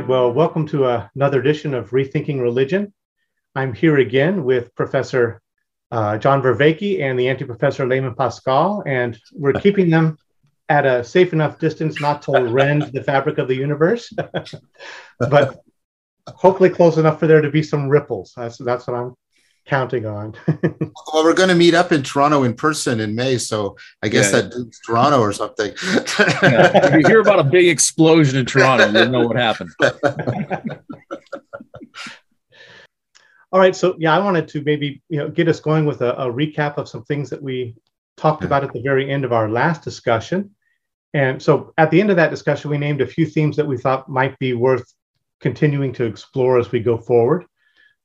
right, well, welcome to uh, another edition of Rethinking Religion. I'm here again with Professor uh, John Vervaeke and the anti-professor Layman Pascal, and we're keeping them at a safe enough distance not to rend the fabric of the universe, but hopefully close enough for there to be some ripples. That's, that's what I'm counting on. well, we're going to meet up in Toronto in person in May, so I guess yeah. that's Toronto or something. yeah. If you hear about a big explosion in Toronto, you'll know what happened. All right, so yeah, I wanted to maybe you know get us going with a, a recap of some things that we talked about at the very end of our last discussion. And so at the end of that discussion, we named a few themes that we thought might be worth continuing to explore as we go forward.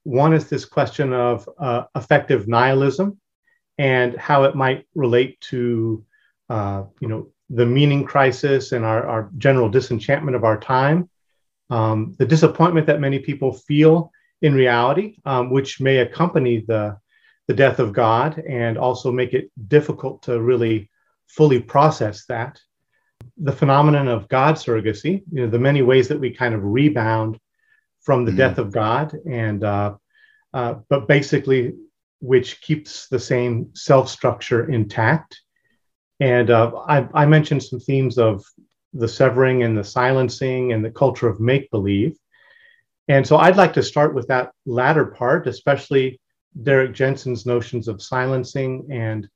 One is this question of uh, affective nihilism and how it might relate to, uh, you know, the meaning crisis and our, our general disenchantment of our time, um, the disappointment that many people feel in reality, um, which may accompany the, the death of God and also make it difficult to really fully process that. The phenomenon of God surrogacy, you know, the many ways that we kind of rebound from the mm death of God, and uh, uh, but basically, which keeps the same self structure intact. And uh, I, I, mentioned some themes of the severing and the silencing and the culture of make believe. And so I'd like to start with that latter part, especially Derrick Jensen's notions of silencing and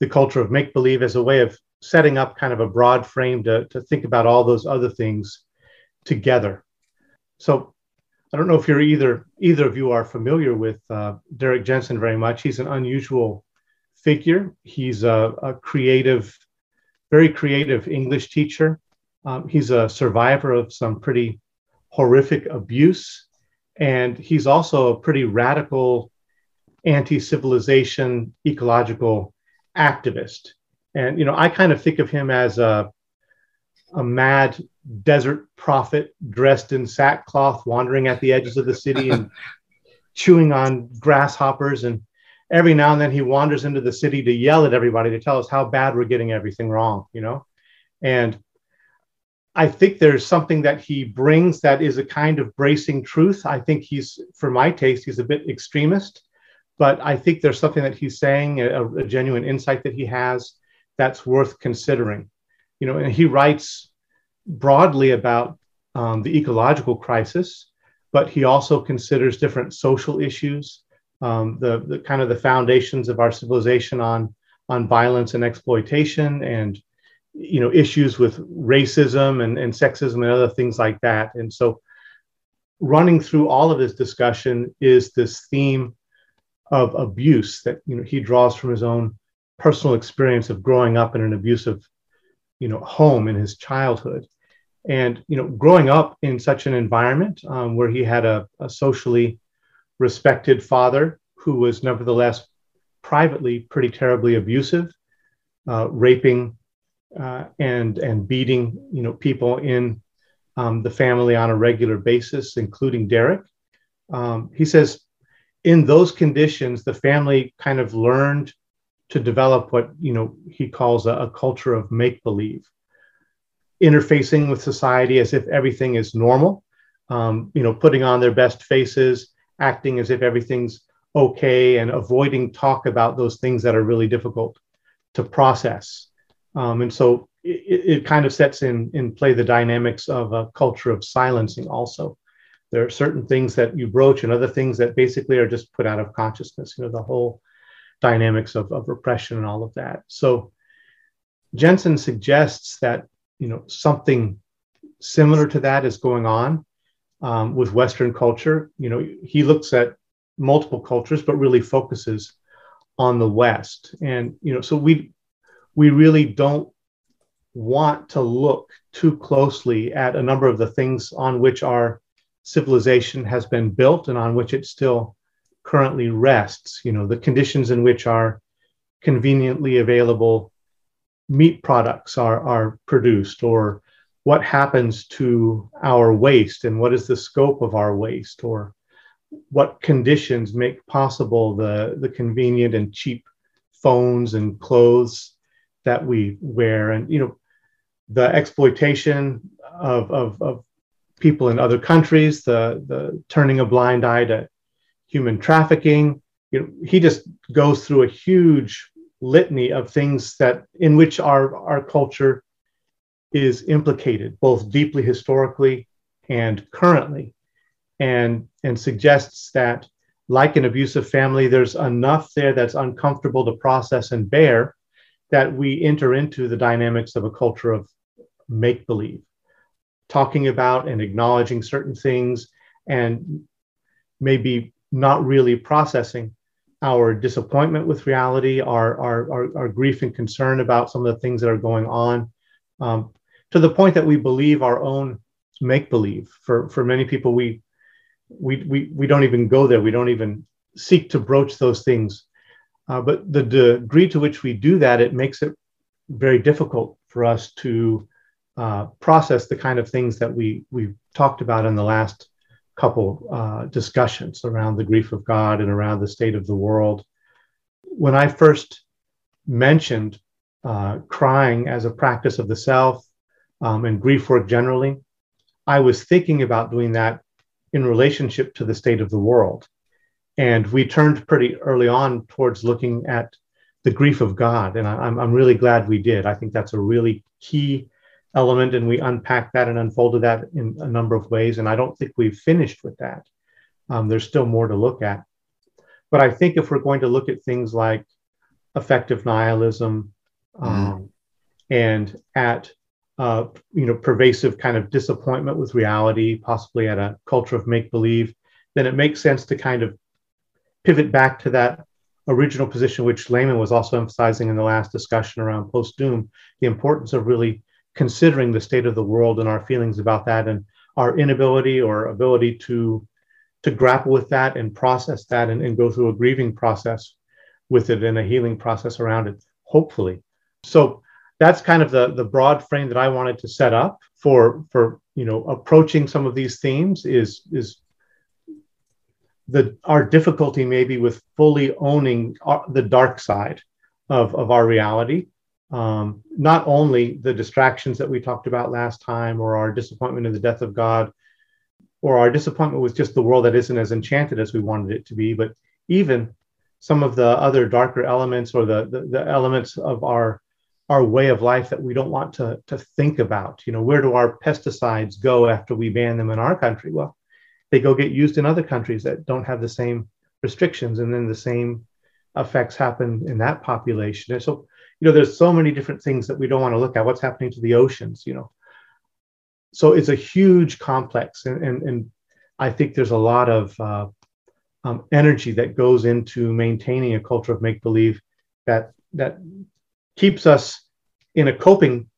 the culture of make believe as a way of setting up kind of a broad frame to, to think about all those other things together. So I don't know if you're either either of you are familiar with uh, Derrick Jensen very much. He's an unusual figure. He's a, a creative, very creative English teacher. Um, he's a survivor of some pretty horrific abuse, and he's also a pretty radical anti-civilization ecological activist. And you know, I kind of think of him as a a mad desert prophet dressed in sackcloth wandering at the edges of the city and chewing on grasshoppers. And every now and then he wanders into the city to yell at everybody to tell us how bad we're getting everything wrong you know? And i think there's something that he brings that is a kind of bracing truth. I think he's for my taste he's a bit extremist but i think there's something that he's saying a, a genuine insight that he has that's worth considering you know and he writes broadly about um, the ecological crisis, but he also considers different social issues, um, the, the kind of the foundations of our civilization on on violence and exploitation, and you know issues with racism and, and sexism and other things like that. And so, running through all of his discussion is this theme of abuse that you know he draws from his own personal experience of growing up in an abusive you know home in his childhood. And you know, growing up in such an environment um, where he had a, a, socially respected father who was nevertheless privately pretty terribly abusive, uh, raping uh, and and beating you know people in um, the family on a regular basis, including Derrick Um, he says, in those conditions, the family kind of learned to develop what you know he calls a, a culture of make believe interfacing with society as if everything is normal, um, you know, putting on their best faces, acting as if everything's okay, and avoiding talk about those things that are really difficult to process. Um, and so it, it, kind of sets in, in play the dynamics of a culture of silencing also. There are certain things that you broach and other things that basically are just put out of consciousness, you know, the whole dynamics of, of repression and all of that. So Jensen suggests that you know something similar to that is going on um, with Western culture. You know, he looks at multiple cultures, but really focuses on the West. And you know, so we we really don't want to look too closely at a number of the things on which our civilization has been built and on which it still currently rests. You know, the conditions in which our conveniently available meat products are, are produced or what happens to our waste and what is the scope of our waste or what conditions make possible the, the convenient and cheap phones and clothes that we wear and you know the exploitation of, of, of people in other countries, the, the turning a blind eye to human trafficking. You know, he just goes through a huge litany of things that in which our, our culture is implicated, both deeply historically and currently, and, and suggests that, like an abusive family, there's enough there that's uncomfortable to process and bear that we enter into the dynamics of a culture of make believe, talking about and acknowledging certain things and maybe not really processing our disappointment with reality, our, our, our, our, grief and concern about some of the things that are going on, um, to the point that we believe our own make believe. For, for many people, we, we, we, we don't even go there. We don't even seek to broach those things. Uh, but the degree to which we do that, it makes it very difficult for us to uh, process the kind of things that we we talked about in the last couple uh, discussions around the grief of God and around the state of the world. When I first mentioned uh, crying as a practice of the self um, and grief work generally, I was thinking about doing that in relationship to the state of the world. And we turned pretty early on towards looking at the grief of God. And I, am I'm really glad we did. I think that's a really key element, and we unpacked that and unfolded that in a number of ways. And I don't think we've finished with that. Um, there's still more to look at. But I think if we're going to look at things like affective nihilism um, mm. and at uh, you know pervasive kind of disappointment with reality, possibly at a culture of make believe, then it makes sense to kind of pivot back to that original position, which Layman was also emphasizing in the last discussion around post doom, the importance of really considering the state of the world and our feelings about that and our inability or ability to to grapple with that and process that and, and go through a grieving process with it and a healing process around it hopefully. So that's kind of the the broad frame that i wanted to set up for for you know approaching some of these themes is is the our difficulty maybe with fully owning our, the dark side of of our reality um, not only the distractions that we talked about last time, or our disappointment in the death of God, or our disappointment with just the world that isn't as enchanted as we wanted it to be, but even some of the other darker elements or the, the, the elements of our our way of life that we don't want to, to think about. You know, where do our pesticides go after we ban them in our country? Well, they go get used in other countries that don't have the same restrictions, and then the same effects happen in that population. And so you know there's so many different things that we don't want to look at what's happening to the oceans you know? So it's a huge complex and and, and i think there's a lot of uh, um, energy that goes into maintaining a culture of make believe that that keeps us in a coping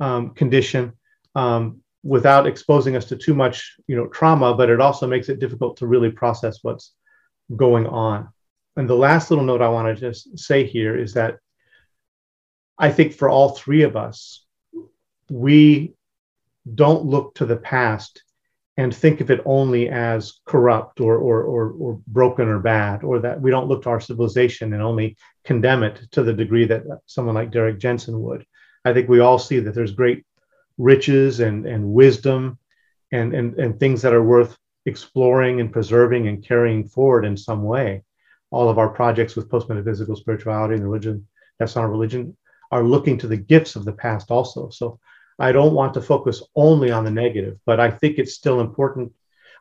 um, condition um, without exposing us to too much you know trauma but it also makes it difficult to really process what's going on. And the last little note i want to just say here is that I think for all three of us, we don't look to the past and think of it only as corrupt or, or, or, or, broken or bad, or that we don't look to our civilization and only condemn it to the degree that someone like Derrick Jensen would. I think we all see that there's great riches and, and wisdom and, and, and things that are worth exploring and preserving and carrying forward in some way. All of our projects with post metaphysical spirituality and religion, that's not a religion, are looking to the gifts of the past also. So I don't want to focus only on the negative, but I think it's still important.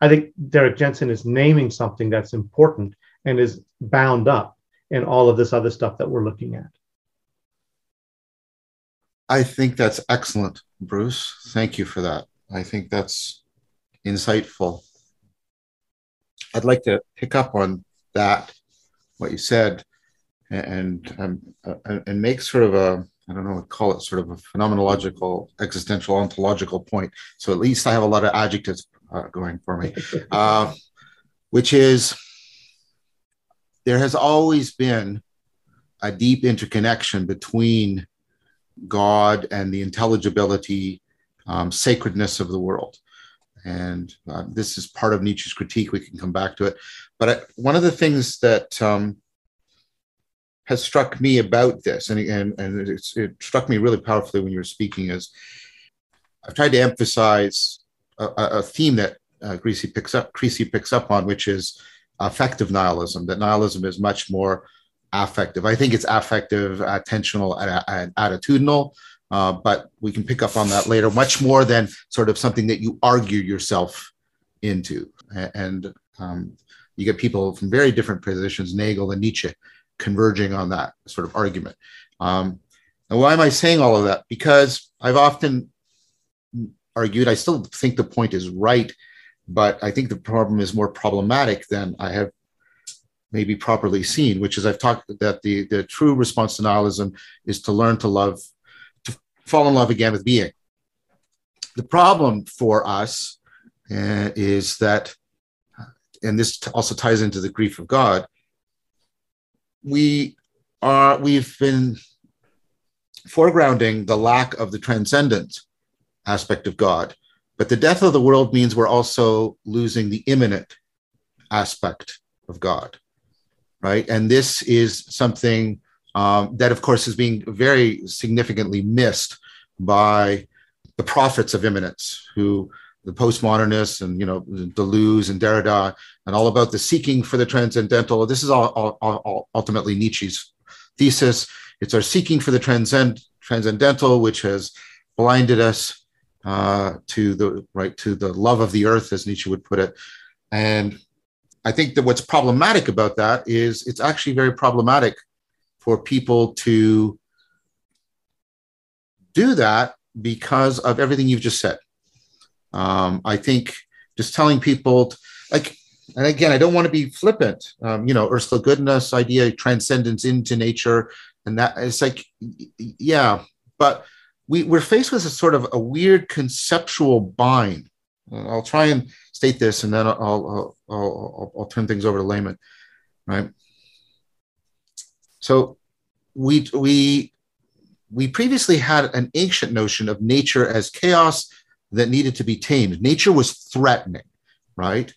I think Derrick Jensen is naming something that's important and is bound up in all of this other stuff that we're looking at. I think that's excellent, Bruce. Thank you for that. I think that's insightful. I'd like to pick up on that, what you said, and um, uh, and make sort of a I don't know what call it sort of a phenomenological, existential, ontological point. So at least I have a lot of adjectives uh, going for me, uh, which is there has always been a deep interconnection between God and the intelligibility, um, sacredness of the world. And uh, this is part of Nietzsche's critique. We can come back to it. But I, one of the things that um, has struck me about this, and, and, and it struck me really powerfully when you were speaking, is I've tried to emphasize a, a theme that uh, Creasy picks up Creasy picks up on, which is affective nihilism. That nihilism is much more affective. I think it's affective, attentional, and attitudinal. Uh, but we can pick up on that later, much more than sort of something that you argue yourself into. And um, you get people from very different positions, Nagel and Nietzsche, converging on that sort of argument. Um, and why am I saying all of that? Because I've often argued, I still think the point is right, but I think the problem is more problematic than I have maybe properly seen, which is I've talked that the, the true response to nihilism is to learn to love, to fall in love again with being. The problem for us uh, is that, and this also ties into the grief of God, we are, we've been foregrounding the lack of the transcendent aspect of God. But the death of the world means we're also losing the immanent aspect of God, right? And this is something um, that, of course, is being very significantly missed by the prophets of immanence, who the postmodernists and you know Deleuze and Derrida and all about the seeking for the transcendental. This is all, all, all ultimately Nietzsche's thesis. It's our seeking for the transcend, transcendental, which has blinded us uh, to the right to the love of the earth, as Nietzsche would put it. And I think that what's problematic about that is it's actually very problematic for people to do that because of everything you've just said. Um, I think just telling people, like, and again, I don't want to be flippant. Um, you know, Ursula Goodenough's idea, transcendence into nature, and that it's like, yeah, but we, we're faced with a sort of a weird conceptual bind. I'll try and state this, and then I'll, I'll, I'll, I'll turn things over to Layman, right? So we we we previously had an ancient notion of nature as chaos that needed to be tamed. Nature was threatening, right?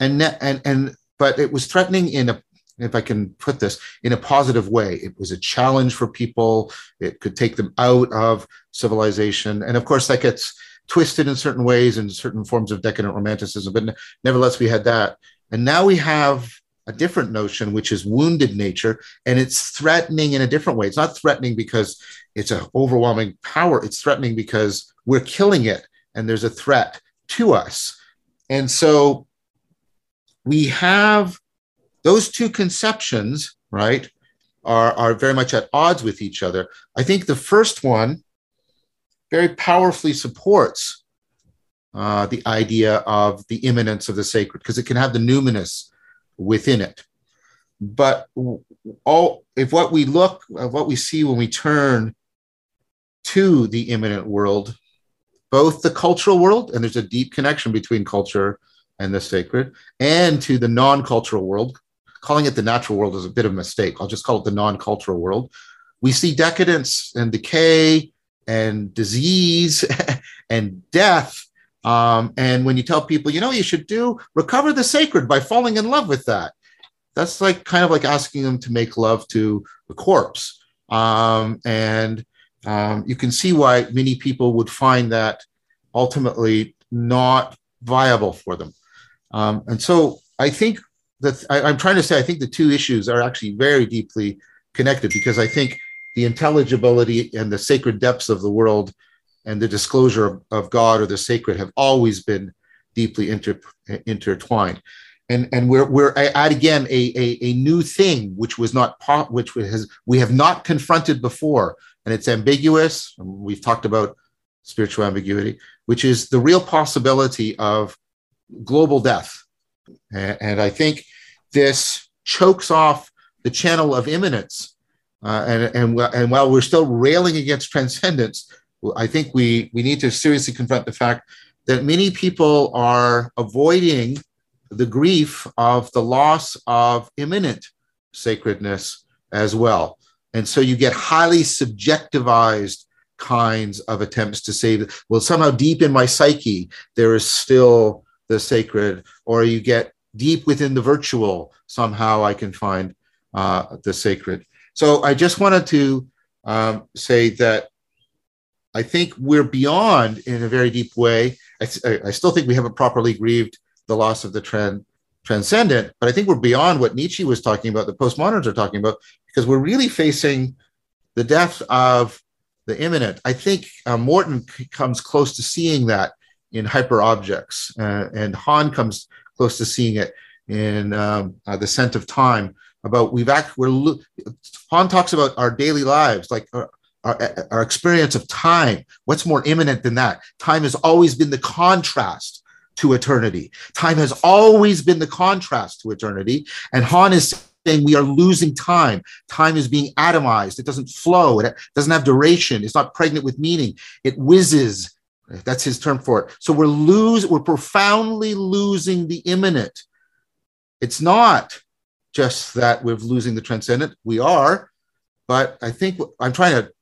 And and and but it was threatening in a if I can put this in a positive way. It was a challenge for people. It could take them out of civilization. And of course, that gets twisted in certain ways in certain forms of decadent romanticism. But nevertheless, we had that. And now we have a different notion, which is wounded nature, and it's threatening in a different way. It's not threatening because it's an overwhelming power, it's threatening because we're killing it and there's a threat to us. And so we have those two conceptions, right, are, are very much at odds with each other. I think the first one very powerfully supports uh, the idea of the immanence of the sacred because it can have the numinous within it. But all if what we look, what we see when we turn to the immanent world, both the cultural world, and there's a deep connection between culture and the sacred, and to the non-cultural world, calling it the natural world is a bit of a mistake. I'll just call it the non cultural world. We see decadence and decay and disease and death. Um, and when you tell people, you know, you should do recover the sacred by falling in love with that, that's like kind of like asking them to make love to a corpse. Um, and um, you can see why many people would find that ultimately not viable for them. Um, and so I think that I, am trying to say I think the two issues are actually very deeply connected because I think the intelligibility and the sacred depths of the world and the disclosure of, of God or the sacred have always been deeply inter, intertwined. And, and we're, we're at again a, a, a new thing which was not which has we have not confronted before and it's ambiguous we've talked about spiritual ambiguity which is the real possibility of global death and, I think this chokes off the channel of immanence. Uh, and, and, and while we're still railing against transcendence, I think we, we need to seriously confront the fact that many people are avoiding the grief of the loss of immanent sacredness as well. And so you get highly subjectivized kinds of attempts to say that, well, somehow deep in my psyche, there is still the sacred, or you get deep within the virtual, somehow I can find uh, the sacred. So I just wanted to um, say that I think we're beyond, in a very deep way, I, I still think we haven't properly grieved the loss of the trend transcendent, but I think we're beyond what Nietzsche was talking about, the postmoderns are talking about, because we're really facing the death of the immanent. I think uh, Morton comes close to seeing that in hyper objects, uh, and Han comes close to seeing it in um, uh, the scent of time. About we've act we're Han talks about our daily lives, like our, our, our experience of time. What's more immanent than that? Time has always been the contrast to eternity. Time has always been the contrast to eternity. And Han is we are losing time. Time is being atomized. It doesn't flow. It doesn't have duration. It's not pregnant with meaning. It whizzes. That's his term for it. So we're lose, we're profoundly losing the immanent. It's not just that we're losing the transcendent. We are, but I think I'm trying to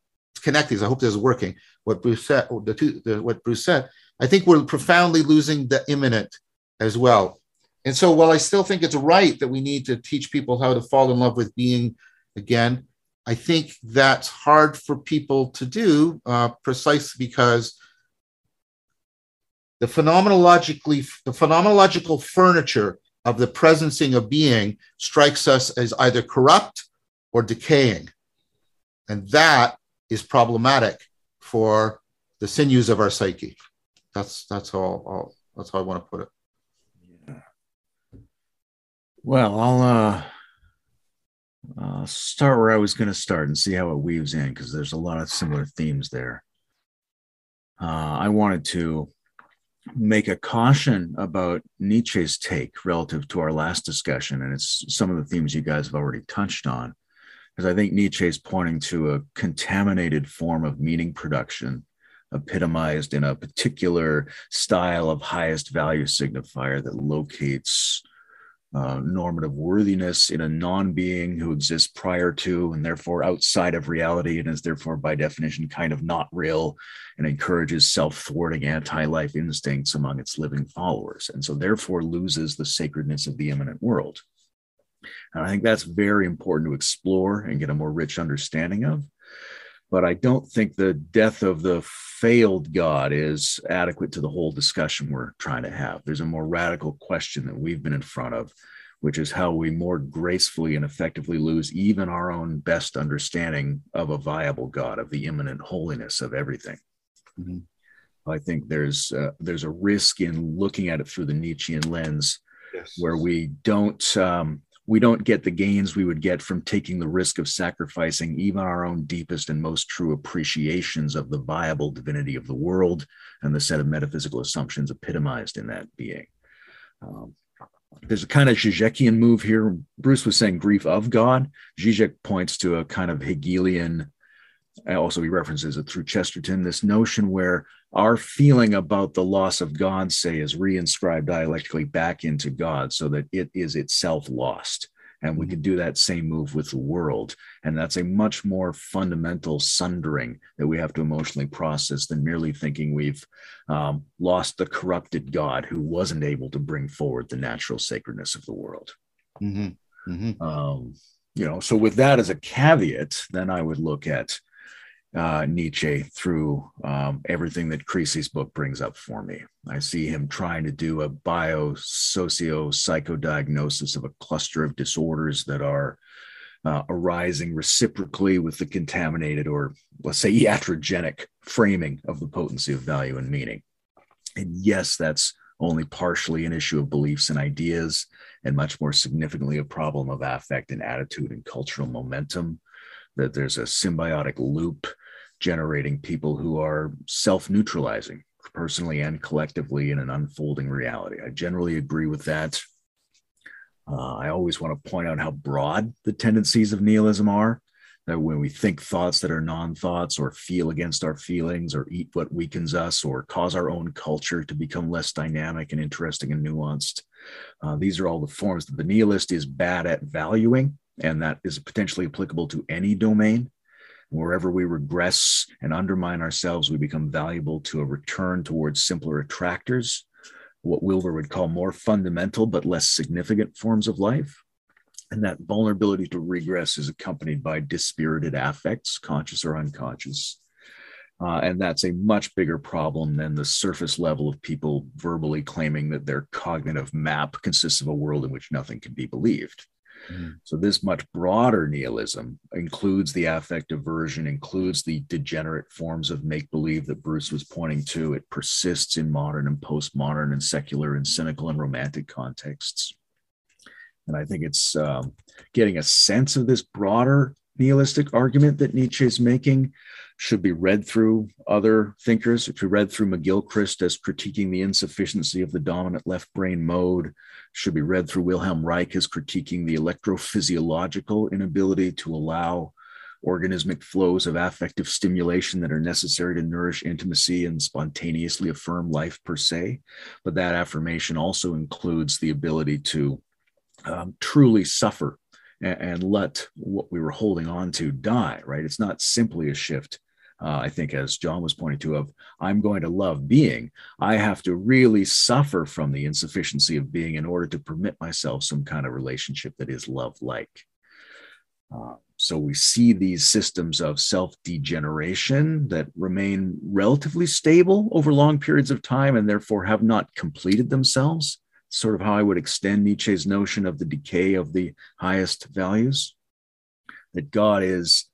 connect these. I hope this is working. What Bruce said, the two, the, what Bruce said. I think we're profoundly losing the immanent as well. And so, while I still think it's right that we need to teach people how to fall in love with being again, I think that's hard for people to do uh, precisely because the phenomenologically the phenomenological furniture of the presencing of being strikes us as either corrupt or decaying. And that is problematic for the sinews of our psyche. That's that's all, all that's how I want to put it. Well, I'll uh uh, start where I was going to start and see how it weaves in because there's a lot of similar themes there. Uh, I wanted to make a caution about Nietzsche's take relative to our last discussion, and it's some of the themes you guys have already touched on, because I think Nietzsche is pointing to a contaminated form of meaning production epitomized in a particular style of highest value signifier that locates uh, normative worthiness in a non being who exists prior to and therefore outside of reality and is therefore, by definition, kind of not real and encourages self thwarting anti life instincts among its living followers. And so, therefore, loses the sacredness of the immanent world. And I think that's very important to explore and get a more rich understanding of. But I don't think the death of the failed God is adequate to the whole discussion we're trying to have. There's a more radical question that we've been in front of, which is how we more gracefully and effectively lose even our own best understanding of a viable God, of the immanent holiness of everything. Mm-hmm. I think there's uh, there's a risk in looking at it through the Nietzschean lens, yes. where we don't um, we don't get the gains we would get from taking the risk of sacrificing even our own deepest and most true appreciations of the viable divinity of the world and the set of metaphysical assumptions epitomized in that being. Um, there's a kind of Zizekian move here. Bruce was saying grief of God. Zizek points to a kind of Hegelian, also he references it through Chesterton, this notion where our feeling about the loss of God, say, is reinscribed dialectically back into God so that it is itself lost. And we mm-hmm. can do that same move with the world. And that's a much more fundamental sundering that we have to emotionally process than merely thinking we've um, lost the corrupted God who wasn't able to bring forward the natural sacredness of the world. Mm-hmm. Mm-hmm. Um, you know, so with that as a caveat, then I would look at uh, Nietzsche through um, everything that Creasy's book brings up for me. I see him trying to do a bio-socio psychodiagnosis of a cluster of disorders that are uh, arising reciprocally with the contaminated or let's say iatrogenic framing of the potency of value and meaning. And yes, that's only partially an issue of beliefs and ideas, and much more significantly a problem of affect and attitude and cultural momentum. That there's a symbiotic loop generating people who are self neutralizing personally and collectively in an unfolding reality. I generally agree with that. Uh, I always want to point out how broad the tendencies of nihilism are. That when we think thoughts that are non thoughts, or feel against our feelings, or eat what weakens us, or cause our own culture to become less dynamic and interesting and nuanced, uh, these are all the forms that the nihilist is bad at valuing, and that is potentially applicable to any domain. Wherever we regress and undermine ourselves, we become valuable to a return towards simpler attractors, what Wilber would call more fundamental but less significant forms of life. And that vulnerability to regress is accompanied by dispirited affects, conscious or unconscious. Uh, and that's a much bigger problem than the surface level of people verbally claiming that their cognitive map consists of a world in which nothing can be believed. Mm. So, this much broader nihilism includes the affect aversion, includes the degenerate forms of make believe that Bruce was pointing to. It persists in modern and postmodern and secular and cynical and romantic contexts. And I think it's um, getting a sense of this broader nihilistic argument that Nietzsche is making should be read through other thinkers. If you read through McGilchrist as critiquing the insufficiency of the dominant left brain mode, should be read through Wilhelm Reich as critiquing the electrophysiological inability to allow organismic flows of affective stimulation that are necessary to nourish intimacy and spontaneously affirm life per se. But that affirmation also includes the ability to um, truly suffer and, and, let what we were holding on to die, right? It's not simply a shift. Uh, I think, as John was pointing to, of I'm going to love being. I have to really suffer from the insufficiency of being in order to permit myself some kind of relationship that is love like. Uh, so we see these systems of self degeneration that remain relatively stable over long periods of time and therefore have not completed themselves sort of how I would extend Nietzsche's notion of the decay of the highest values. That God is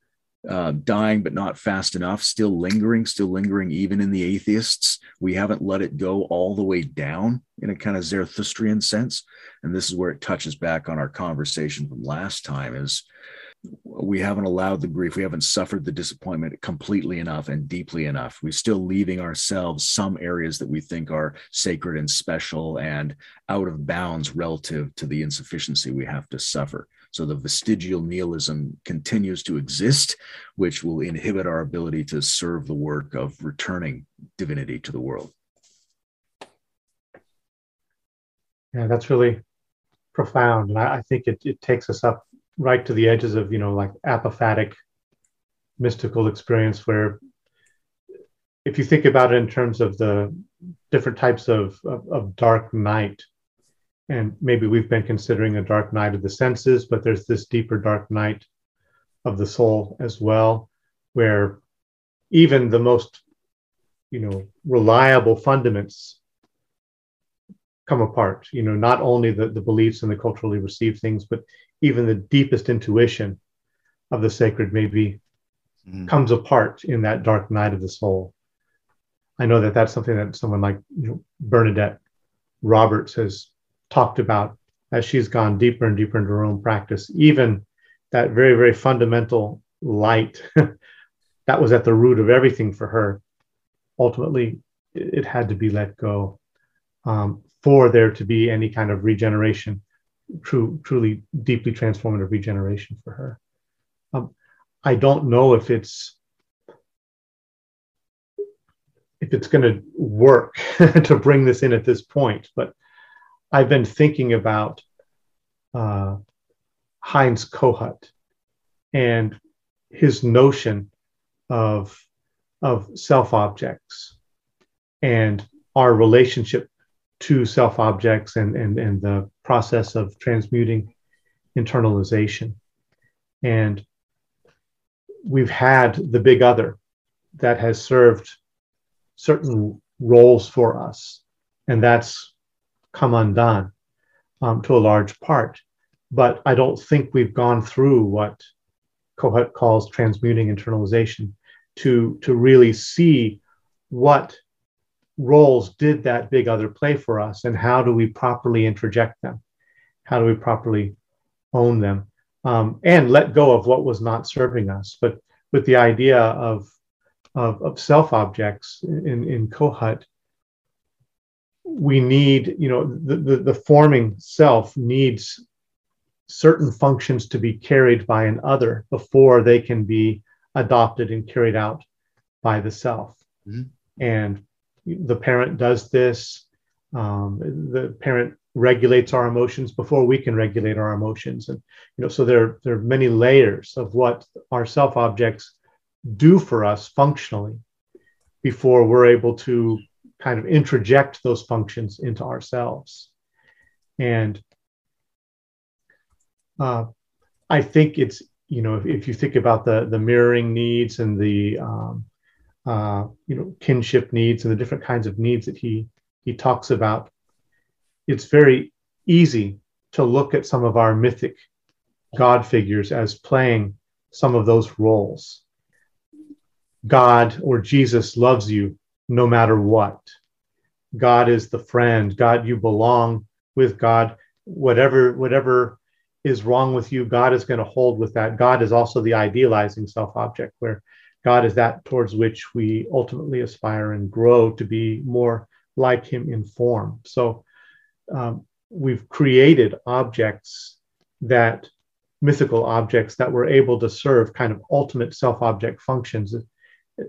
uh, dying, but not fast enough, still lingering, still lingering, even in the atheists. We haven't let it go all the way down in a kind of Zarathustrian sense. And this is where it touches back on our conversation from last time is we haven't allowed the grief we haven't suffered the disappointment completely enough and deeply enough we're still leaving ourselves some areas that we think are sacred and special and out of bounds relative to the insufficiency we have to suffer so the vestigial nihilism continues to exist which will inhibit our ability to serve the work of returning divinity to the world. Yeah that's really profound. And i, I think it, it takes us up right to the edges of you know like apophatic mystical experience where if you think about it in terms of the different types of, of, of, dark night and maybe we've been considering a dark night of the senses but there's this deeper dark night of the soul as well where even the most you know reliable fundaments come apart you know not only the, the beliefs and the culturally received things but even the deepest intuition of the sacred maybe mm. comes apart in that dark night of the soul. I know that that's something that someone like you know, Bernadette Roberts has talked about as she's gone deeper and deeper into her own practice. Even that very, very fundamental light that was at the root of everything for her, ultimately, it, had to be let go um, for there to be any kind of regeneration true, truly deeply transformative regeneration for her. Um, I don't know if it's if it's going to work to bring this in at this point, but I've been thinking about uh, Heinz Kohut and his notion of of self objects and our relationship to self objects and, and, and the process of transmuting internalization. And we've had the big other that has served certain roles for us, and that's come undone um, to a large part. But I don't think we've gone through what Kohut calls transmuting internalization to, to really see what roles did that big other play for us and how do we properly interject them? How do we properly own them? Um, and let go of what was not serving us. But with the idea of of, of self objects in in kohut we need you know the, the, the forming self needs certain functions to be carried by an other before they can be adopted and carried out by the self mm-hmm. and the parent does this. Um, the parent regulates our emotions before we can regulate our emotions, and you know, so there there are many layers of what our self objects do for us functionally before we're able to kind of introject those functions into ourselves. And uh, I think it's you know if, if, you think about the the mirroring needs and the um, uh, you know, kinship needs and the different kinds of needs that he he talks about, it's very easy to look at some of our mythic God figures as playing some of those roles. God or Jesus loves you no matter what. God is the friend. God, you belong with God. Whatever, whatever is wrong with you, God is going to hold with that. God is also the idealizing self object, where God is that towards which we ultimately aspire and grow to be more like Him in form. So um, we've created objects that mythical objects that were able to serve kind of ultimate self object functions,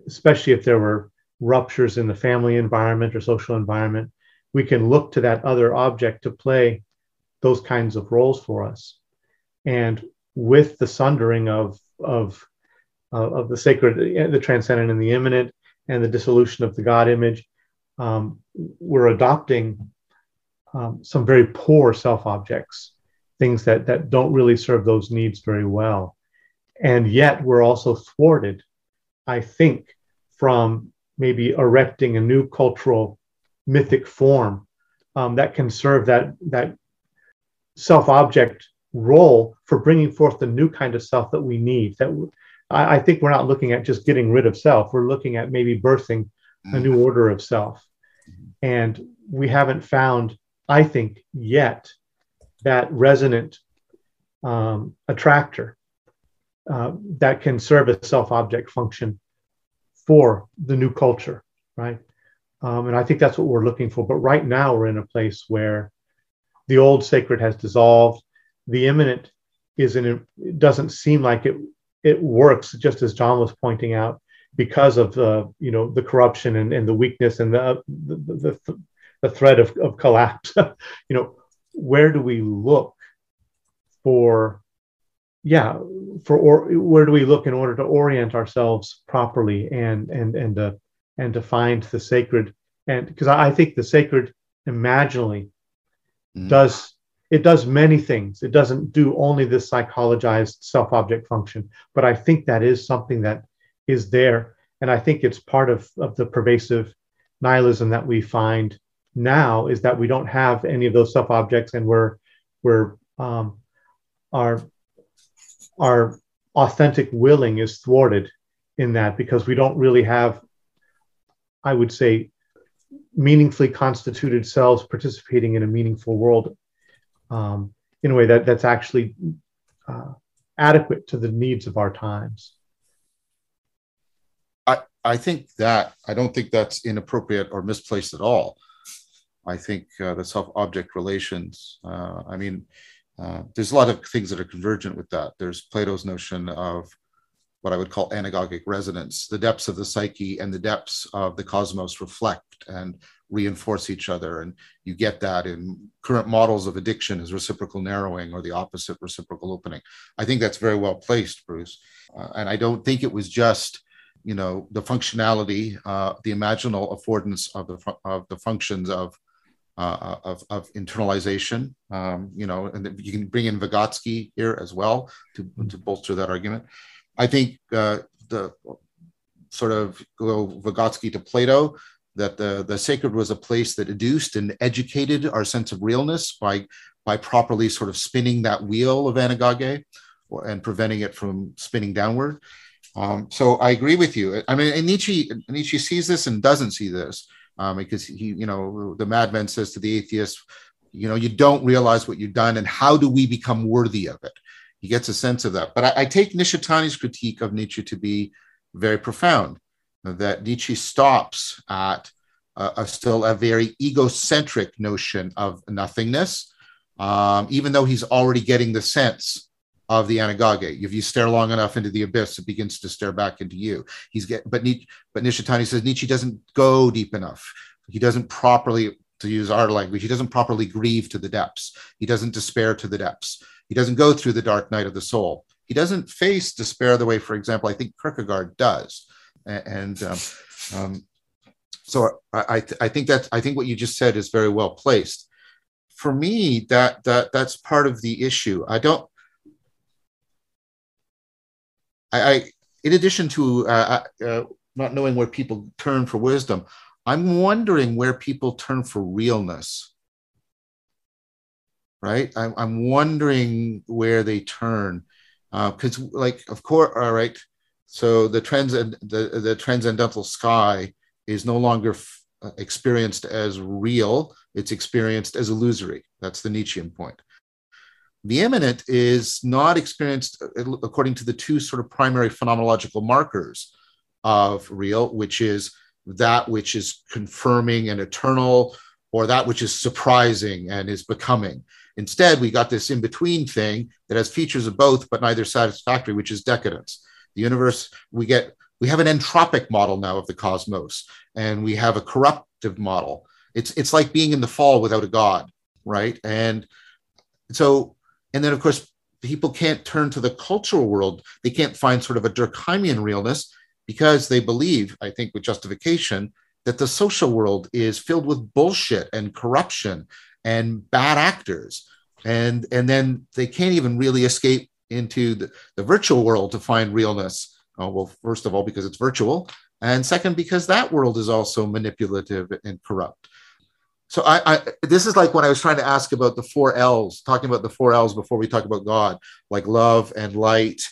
especially if there were ruptures in the family environment or social environment. We can look to that other object to play those kinds of roles for us. And with the sundering of, of, uh, of the sacred, the transcendent and the immanent, and the dissolution of the God image, um, we're adopting um, some very poor self objects, things that, that don't really serve those needs very well. And yet we're also thwarted, I think, from maybe erecting a new cultural mythic form um, that can serve that, that self object role for bringing forth the new kind of self that we need. That I, I, think we're not looking at just getting rid of self. We're looking at maybe birthing a new mm-hmm. order of self, and we haven't found, I think, yet that resonant um, attractor uh, that can serve a self-object function for the new culture, right? Um, and I think that's what we're looking for. But right now, we're in a place where the old sacred has dissolved the immanent is in it doesn't seem like it it works just as john was pointing out because of the you know the corruption and, and the weakness and the the, the, the threat of, of collapse you know where do we look for yeah for or where do we look in order to orient ourselves properly and and and to and to find the sacred and because I, I think the sacred imaginally mm. does it does many things. It doesn't do only this psychologized self object function, but I think that is something that is there. And I think it's part of, of the pervasive nihilism that we find now is that we don't have any of those self objects and we're, we're, um, our, our authentic willing is thwarted in that because we don't really have, I would say, meaningfully constituted selves participating in a meaningful world um, in a way that that's actually uh, adequate to the needs of our times. I, I think that I don't think that's inappropriate or misplaced at all. I think uh, the self-object relations. Uh, I mean, uh, there's a lot of things that are convergent with that. There's Plato's notion of what I would call anagogic resonance. The depths of the psyche and the depths of the cosmos reflect and reinforce each other. And you get that in current models of addiction as reciprocal narrowing or the opposite reciprocal opening. I think that's very well placed, Bruce. Uh, and I don't think it was just, you know, the functionality, uh, the imaginal affordance of the, of the functions of, uh, of, of internalization, um, you know, and you can bring in Vygotsky here as well to, to bolster that argument. I think uh, the sort of go Vygotsky to Plato, that the, the sacred was a place that educed and educated our sense of realness by, by properly sort of spinning that wheel of anagoge and preventing it from spinning downward. Um, so I agree with you. I mean, Nietzsche, Nietzsche sees this and doesn't see this um, because he, you know, the madman says to the atheist, you know, you don't realize what you've done and how do we become worthy of it? He gets a sense of that. But I, I take Nishitani's critique of Nietzsche to be very profound that Nietzsche stops at a still a very egocentric notion of nothingness, um, even though he's already getting the sense of the anagoge. If you stare long enough into the abyss, it begins to stare back into you. He's get, but Nietzsche, but Nishitani says Nietzsche doesn't go deep enough. He doesn't properly, to use our language, he doesn't properly grieve to the depths. He doesn't despair to the depths. He doesn't go through the dark night of the soul. He doesn't face despair the way, for example, I think Kierkegaard does and um, um, so I, th- I think that I think what you just said is very well placed. For me, that that that's part of the issue. I don't. I, I in addition to uh, uh, uh not knowing where people turn for wisdom. I'm wondering where people turn for realness. Right? I'm, I'm wondering where they turn. Because, uh, like, of course, all right. So the, trans- the, the transcendental sky is no longer f- uh, experienced as real, it's experienced as illusory. That's the Nietzschean point. The immanent is not experienced according to the two sort of primary phenomenological markers of real, which is that which is confirming and eternal, or that which is surprising and is becoming. Instead, we got this in between thing that has features of both, but neither satisfactory, which is decadence. The universe, we get, we have an entropic model now of the cosmos, and we have a corruptive model. It's it's like being in the fall without a god, right? And so, and then of course, people can't turn to the cultural world. They can't find sort of a Durkheimian realness because they believe, I think, with justification, that the social world is filled with bullshit and corruption and bad actors. And, and then they can't even really escape into the, the virtual world to find realness. Oh, well, first of all, because it's virtual. And second, because that world is also manipulative and corrupt. So I, I, this is like when I was trying to ask about the four L's, talking about the four L's before we talk about God, like love and light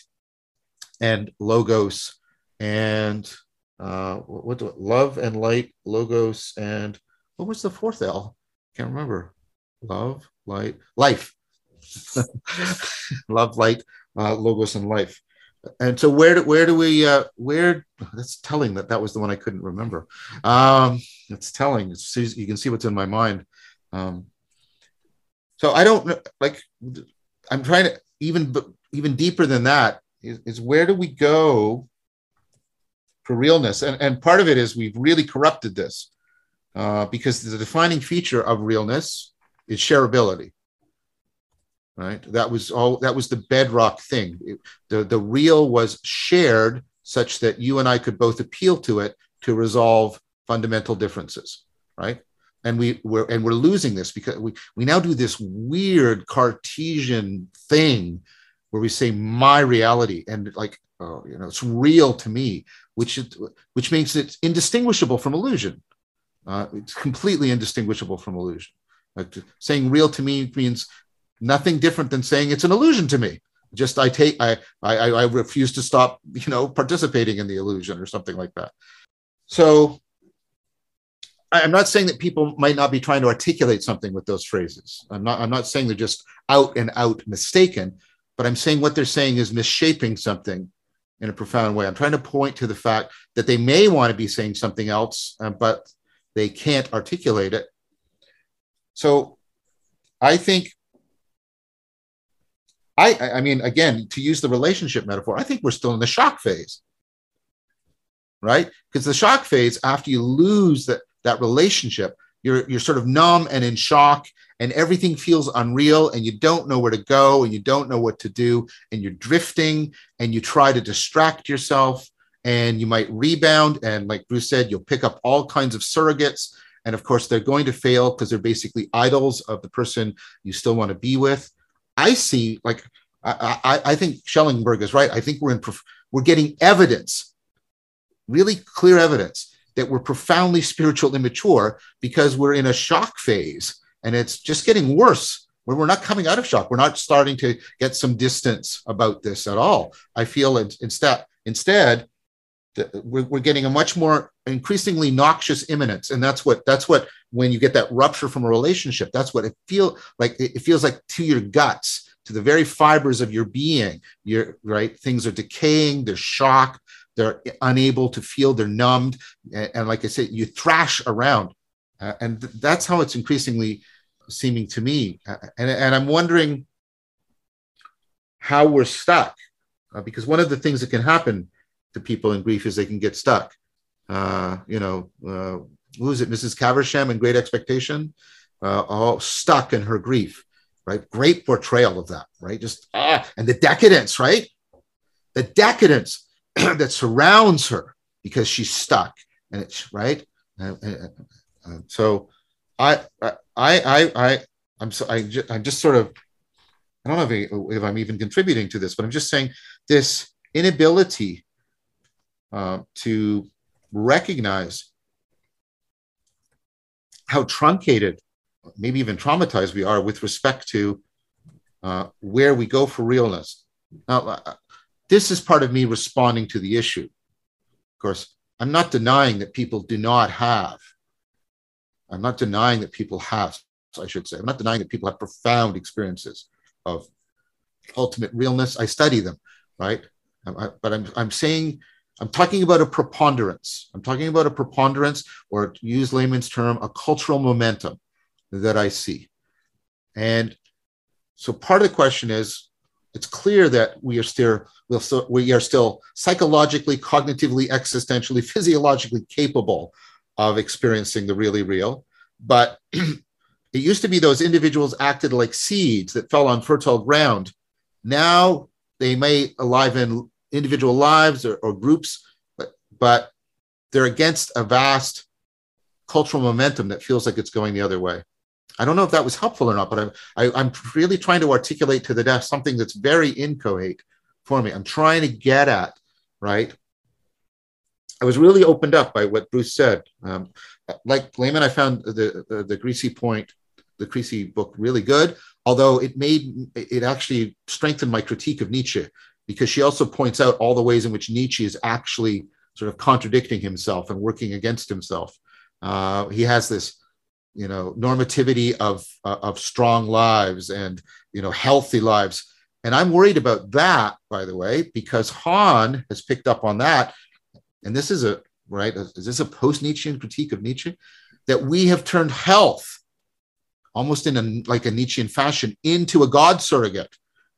and logos and uh, what do love and light logos and what was the fourth L? Can't remember. Love, light, life. love, light, uh, logos, and life. And so where do where do we uh, where that's telling that that was the one I couldn't remember. Um, it's telling. It's, you can see what's in my mind. Um, so I don't like. I'm trying to even even deeper than that is, is where do we go for realness. And, and part of it is we've really corrupted this uh, because the defining feature of realness is shareability. Right. That was all. That was the bedrock thing. It, the the real was shared such that you and I could both appeal to it to resolve fundamental differences. Right. And we were and we're losing this because we we now do this weird Cartesian thing where we say my reality and like oh, you know it's real to me which it, which makes it indistinguishable from illusion. Uh, it's completely indistinguishable from illusion. Like saying real to me means nothing different than saying it's an illusion to me. Just I take I I, I refuse to stop you know participating in the illusion or something like that. So I'm not saying that people might not be trying to articulate something with those phrases. I'm not I'm not saying they're just out and out mistaken, but I'm saying what they're saying is misshaping something in a profound way. I'm trying to point to the fact that they may want to be saying something else, uh, but they can't articulate it. So I think, I, I mean, again, to use the relationship metaphor, I think we're still in the shock phase, right? Because the shock phase, after you lose that, that relationship, you're, you're sort of numb and in shock and everything feels unreal and you don't know where to go and you don't know what to do and you're drifting and you try to distract yourself and you might rebound and like bruce said you'll pick up all kinds of surrogates. And of course they're going to fail because they're basically idols of the person you still want to be with i see like i, I, I think schellenberg is right. I think we're in we're getting evidence really clear evidence that we're profoundly spiritual immature because we're in a shock phase and it's just getting worse. When we're not coming out of shock. We're not starting to get some distance about this at all. I feel instead instead we're, we're getting a much more increasingly noxious immanence, and that's what that's what when you get that rupture from a relationship that's what it feel like it feels like to your guts to the very fibers of your being you're right things are decaying they're shocked they're unable to feel they're numbed and, and like i said you thrash around uh, and th- that's how it's increasingly seeming to me. Uh, and, and I'm wondering how we're stuck, uh, because one of the things that can happen to people in grief is they can get stuck. Uh, you know, uh, who is it, Mrs. Havisham in Great Expectation? Uh, all stuck in her grief, right? Great portrayal of that, right? Just, ah, and the decadence, right? The decadence that surrounds her because she's stuck and it's right. Uh, so I, I, I, I, I'm so I, just, I'm just sort of, I don't know if, I, I'm even contributing to this, but I'm just saying this inability uh, to recognize how truncated, maybe even traumatized we are with respect to uh, where we go for realness. Now, uh, this is part of me responding to the issue. Of course, I'm not denying that people do not have. I'm not denying that people have, I should say. I'm not denying that people have profound experiences of ultimate realness. I study them, right? I, but I'm, I'm saying, I'm talking about a preponderance. I'm talking about a preponderance, or use layman's term, a cultural momentum that I see. And so part of the question is it's clear that we are still, we are still psychologically, cognitively, existentially, physiologically capable of experiencing the really real. But it used to be those individuals acted like seeds that fell on fertile ground. Now they may alive in individual lives or, or groups, but, but they're against a vast cultural momentum that feels like it's going the other way. I don't know if that was helpful or not, but I'm I, am really trying to articulate to the deaf something that's very inchoate for me. I'm trying to get at right. I was really opened up by what Bruce said. Um, like Layman, I found the, the the Creasy Point, the Creasy book really good. Although it made it actually strengthened my critique of Nietzsche because she also points out all the ways in which Nietzsche is actually sort of contradicting himself and working against himself. Uh, he has this you know normativity of uh, of strong lives and you know healthy lives. And i'm worried about that by the way because Han has picked up on that. And this is a right is this a post-nietzschean critique of nietzsche? That we have turned health almost in a like a nietzschean fashion into a god surrogate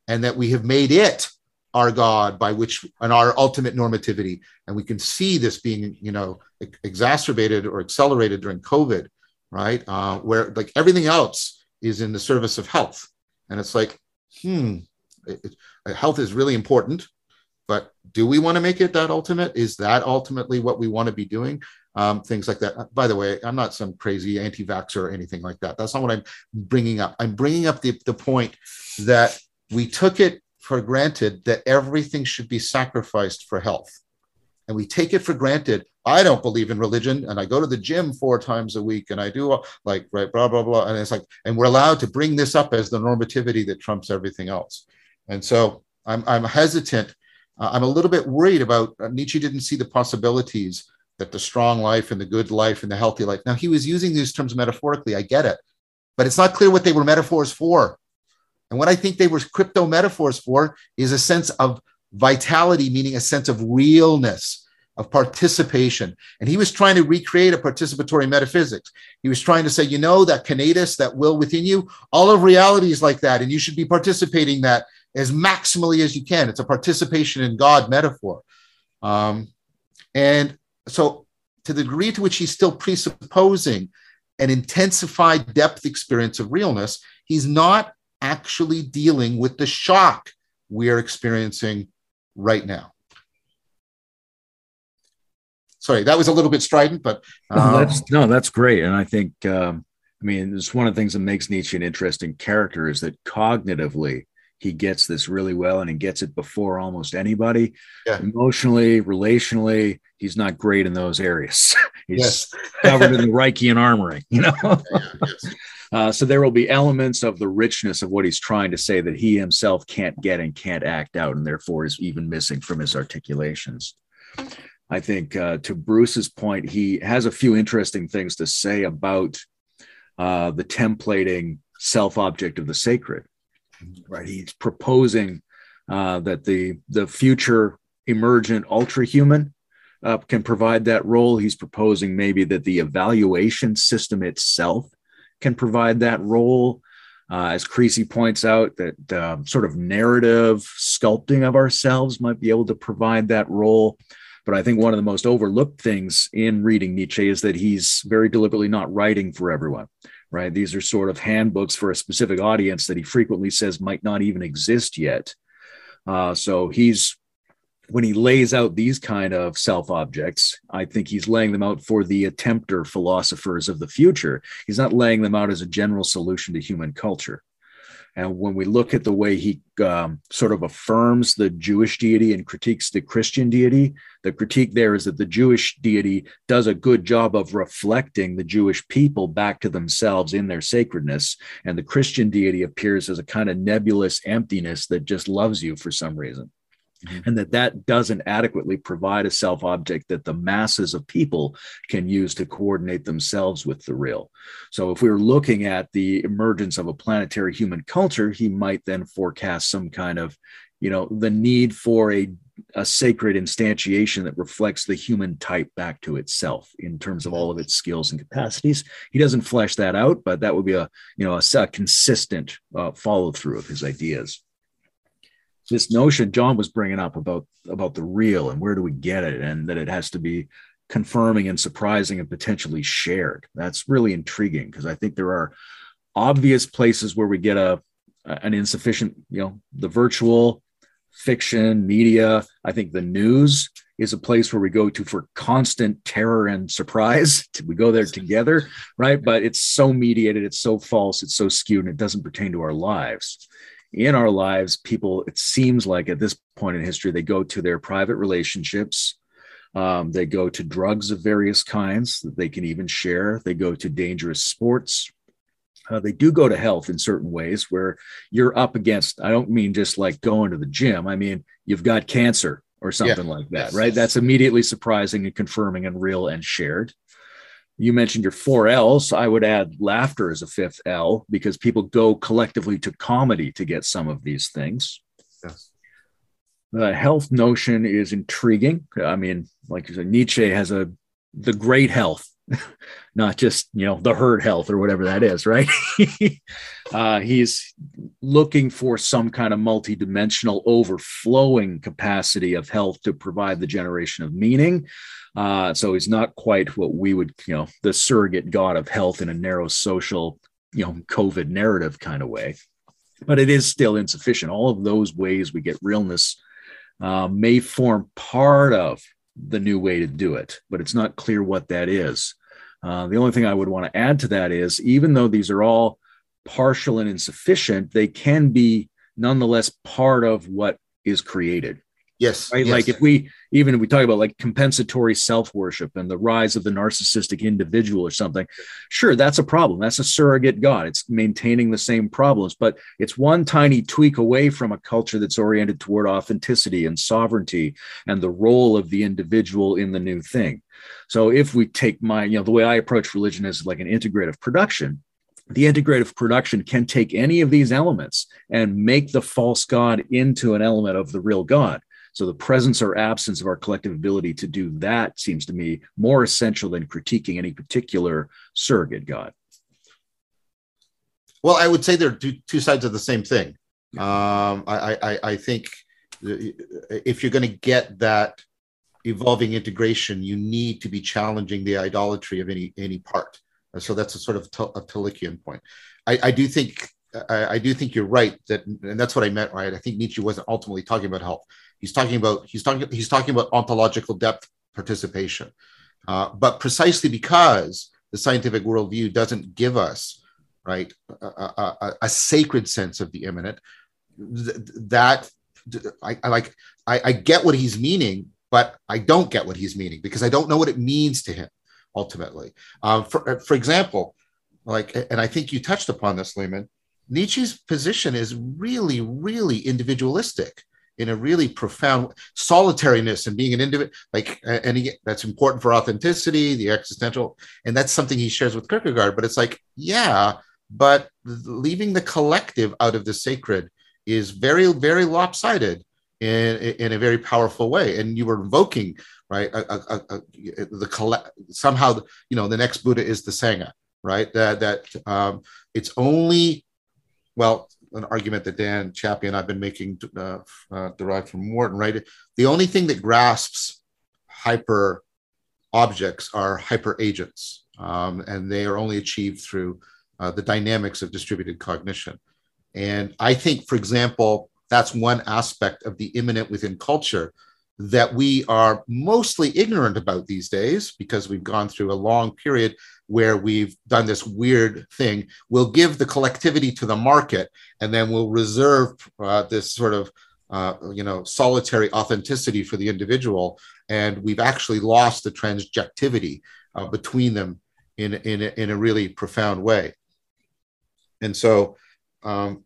and that we have made it our god by which and our ultimate normativity and we can see this being you know exacerbated or accelerated during covid right? Uh, where like everything else is in the service of health. And it's like, hmm, it, it, health is really important, but do we want to make it that ultimate? Is that ultimately what we want to be doing? Um, things like that. By the way, I'm not some crazy anti vaxxer or anything like that. That's not what I'm bringing up. I'm bringing up the, the point that we took it for granted that everything should be sacrificed for health. And we take it for granted I don't believe in religion and I go to the gym four times a week and I do like, right, blah, blah, blah. And it's like, and we're allowed to bring this up as the normativity that trumps everything else. And so I'm, I'm hesitant. Uh, I'm a little bit worried about uh, Nietzsche didn't see the possibilities that the strong life and the good life and the healthy life. Now he was using these terms metaphorically. I get it, but it's not clear what they were metaphors for. And what I think they were crypto metaphors for is a sense of vitality, meaning a sense of realness of participation. And he was trying to recreate a participatory metaphysics. He was trying to say, you know, that conatus, that will within you, all of reality is like that. And you should be participating that as maximally as you can. It's a participation in God metaphor. Um, and so, to the degree to which he's still presupposing an intensified depth experience of realness, he's not actually dealing with the shock we are experiencing right now sorry, that was a little bit strident, but um, no, that's no, that's great. And I think, um, I mean, it's one of the things that makes Nietzsche an interesting character is that cognitively he gets this really well and he gets it before almost anybody. Yeah. Emotionally, relationally, he's not great in those areas. he's yes. covered in the Reichian armoring, you know. Yeah, yes. Uh, so there will be elements of the richness of what he's trying to say that he himself can't get and can't act out, and therefore is even missing from his articulations. I think uh, to Bruce's point, he has a few interesting things to say about uh, the templating self object of the sacred. Right, he's proposing uh, that the the future emergent ultra human uh, can provide that role. He's proposing maybe that the evaluation system itself can provide that role. Uh, as Creasy points out, that um, sort of narrative sculpting of ourselves might be able to provide that role. But I think one of the most overlooked things in reading Nietzsche is that he's very deliberately not writing for everyone, right? These are sort of handbooks for a specific audience that he frequently says might not even exist yet. Uh, so he's when he lays out these kind of self objects, I think he's laying them out for the attempter philosophers of the future. He's not laying them out as a general solution to human culture. And when we look at the way he um, sort of affirms the Jewish deity and critiques the Christian deity, the critique there is that the Jewish deity does a good job of reflecting the Jewish people back to themselves in their sacredness. And the Christian deity appears as a kind of nebulous emptiness that just loves you for some reason mm-hmm. and that that doesn't adequately provide a self object that the masses of people can use to coordinate themselves with the real. So, if we were looking at the emergence of a planetary human culture, he might then forecast some kind of, you know, the need for a a sacred instantiation that reflects the human type back to itself in terms of all of its skills and capacities. He doesn't flesh that out, but that would be a you know a, a consistent uh, follow through of his ideas this notion John was bringing up about about the real and where do we get it, and that it has to be confirming and surprising and potentially shared. That's really intriguing because I think there are obvious places where we get a an insufficient, you know, the virtual fiction media. I think the news is a place where we go to for constant terror and surprise. We go there together, right? But it's so mediated, it's so false, it's so skewed, and it doesn't pertain to our lives in our lives, people, it seems like at this point in history, they go to their private relationships. Um, they go to drugs of various kinds that they can even share. They go to dangerous sports. Uh, they do go to health in certain ways where you're up against, I don't mean just like going to the gym. I mean, you've got cancer or something yeah. like that, yes. right? That's immediately surprising and confirming and real and shared you mentioned your four L's. I would add laughter as a fifth L because people go collectively to comedy to get some of these things. Yes. The health notion is intriguing. I mean, like you said, Nietzsche has a the great health, not just you know the herd health or whatever that is, right? uh, he's looking for some kind of multidimensional overflowing capacity of health to provide the generation of meaning. Uh, so he's not quite what we would, you know, the surrogate god of health in a narrow social, you know, COVID narrative kind of way. But it is still insufficient. All of those ways we get realness uh, may form part of the new way to do it, but it's not clear what that is. Uh, the only thing I would want to add to that is even though these are all partial and insufficient, they can be nonetheless part of what is created. Yes. Right. Yes. Like if we even if we talk about like compensatory self-worship and the rise of the narcissistic individual or something, sure, that's a problem. That's a surrogate God. It's maintaining the same problems, but it's one tiny tweak away from a culture that's oriented toward authenticity and sovereignty and the role of the individual in the new thing. So if we take my, you know, the way I approach religion is like an integrative production, the integrative production can take any of these elements and make the false god into an element of the real god so the presence or absence of our collective ability to do that seems to me more essential than critiquing any particular surrogate God. Well, I would say they're two, two sides of the same thing. Um, I, I, I think if you're going to get that evolving integration, you need to be challenging the idolatry of any any part. So that's a sort of a Tillichian point. I, I do think I, I, do think you're right that, and that's what I meant. Right, I think Nietzsche wasn't ultimately talking about health. He's talking about he's talking he's talking about ontological depth participation, uh, but precisely because the scientific worldview doesn't give us right a, a, a sacred sense of the immanent. That I, I like I, I get what he's meaning, but I don't get what he's meaning because I don't know what it means to him ultimately. Um, for for example, like and I think you touched upon this, Layman. Nietzsche's position is really, really individualistic in a really profound solitariness and being an individual like and he, that's important for authenticity the existential and that's something he shares with kierkegaard but it's like yeah but leaving the collective out of the sacred is very very lopsided in in a very powerful way. And you were invoking right a, a, a, the collect somehow you know the next buddha is the sangha right? That that um, it's only well an argument that Dan Chiappe and I've been making uh, uh, derived from Morton, right? The only thing that grasps hyper objects are hyper agents, um, and they are only achieved through uh, the dynamics of distributed cognition. And I think, for example, that's one aspect of the immanent within culture that we are mostly ignorant about these days because we've gone through a long period where we've done this weird thing. We'll give the collectivity to the market, and then we'll reserve uh, this sort of uh, you know solitary authenticity for the individual, and we've actually lost the transjectivity uh, between them in in a, in a really profound way. And so, um,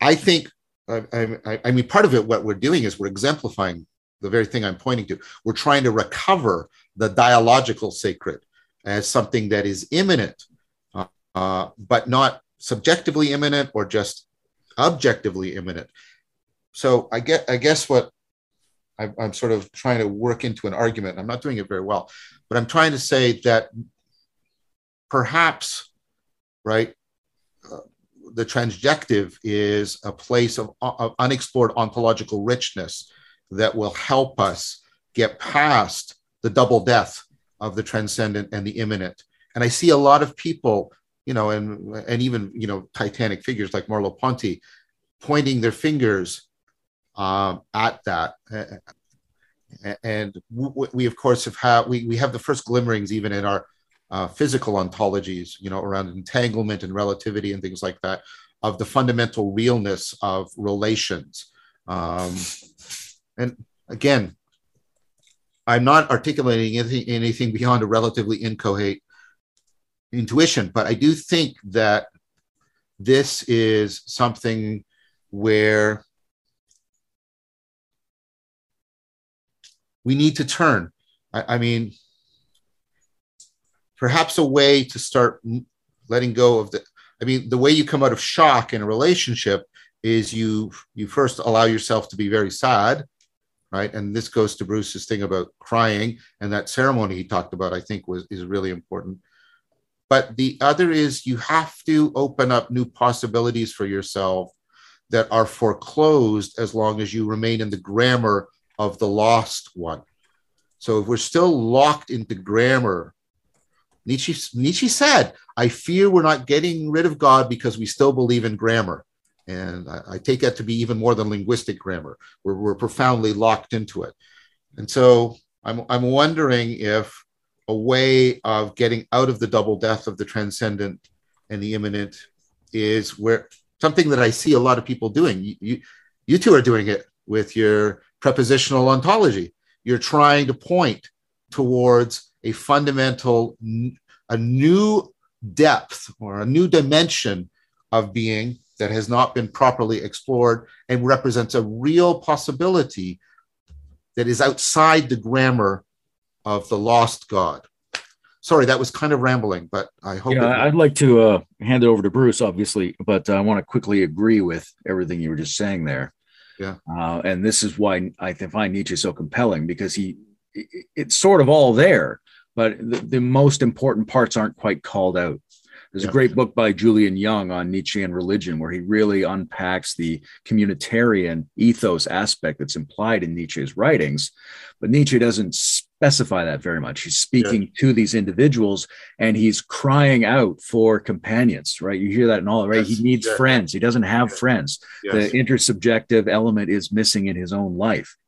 I think I, I, I mean part of it. What we're doing is we're exemplifying the very thing I'm pointing to. We're trying to recover the dialogical sacred as something that is immanent, uh, uh, but not subjectively immanent or just objectively immanent. So I get, I guess what I, I'm sort of trying to work into an argument. I'm not doing it very well, but I'm trying to say that perhaps, right, uh, the transjective is a place of, of unexplored ontological richness that will help us get past the double death of the transcendent and the immanent. And I see a lot of people, you know, and and even you know titanic figures like Merleau-Ponty, pointing their fingers um, at that. And we, of course, have had we we have the first glimmerings even in our uh, physical ontologies, you know, around entanglement and relativity and things like that, of the fundamental realness of relations. Um, and again, I'm not articulating anything, anything beyond a relatively incoherent intuition, but I do think that this is something where we need to turn. I, I mean, perhaps a way to start letting go of the, I mean, the way you come out of shock in a relationship is you you first allow yourself to be very sad right? And this goes to Bruce's thing about crying and that ceremony he talked about, I think was is really important. But the other is you have to open up new possibilities for yourself that are foreclosed as long as you remain in the grammar of the lost one. So if we're still locked into grammar, Nietzsche, Nietzsche said, I fear we're not getting rid of God because we still believe in grammar. And I, I, take that to be even more than linguistic grammar. We're, we're profoundly locked into it. And so I'm, I'm wondering if a way of getting out of the double death of the transcendent and the immanent is where something that I see a lot of people doing. You, you, you two are doing it with your prepositional ontology. You're trying to point towards a fundamental, a new depth or a new dimension of being that has not been properly explored and represents a real possibility that is outside the grammar of the lost God. Sorry, that was kind of rambling, but I hope. Yeah, I'd like to uh, hand it over to Bruce, obviously, but I want to quickly agree with everything you were just saying there. Yeah. Uh, and this is why I find Nietzsche so compelling because he, it's sort of all there, but the, the most important parts aren't quite called out. There's yeah. a great book by Julian Young on Nietzsche and religion, where he really unpacks the communitarian ethos aspect that's implied in Nietzsche's writings. But Nietzsche doesn't specify that very much. He's speaking yeah. to these individuals and he's crying out for companions, right? You hear that in all, right? Yes. He needs yeah. friends. He doesn't have friends. Yes. The intersubjective element is missing in his own life.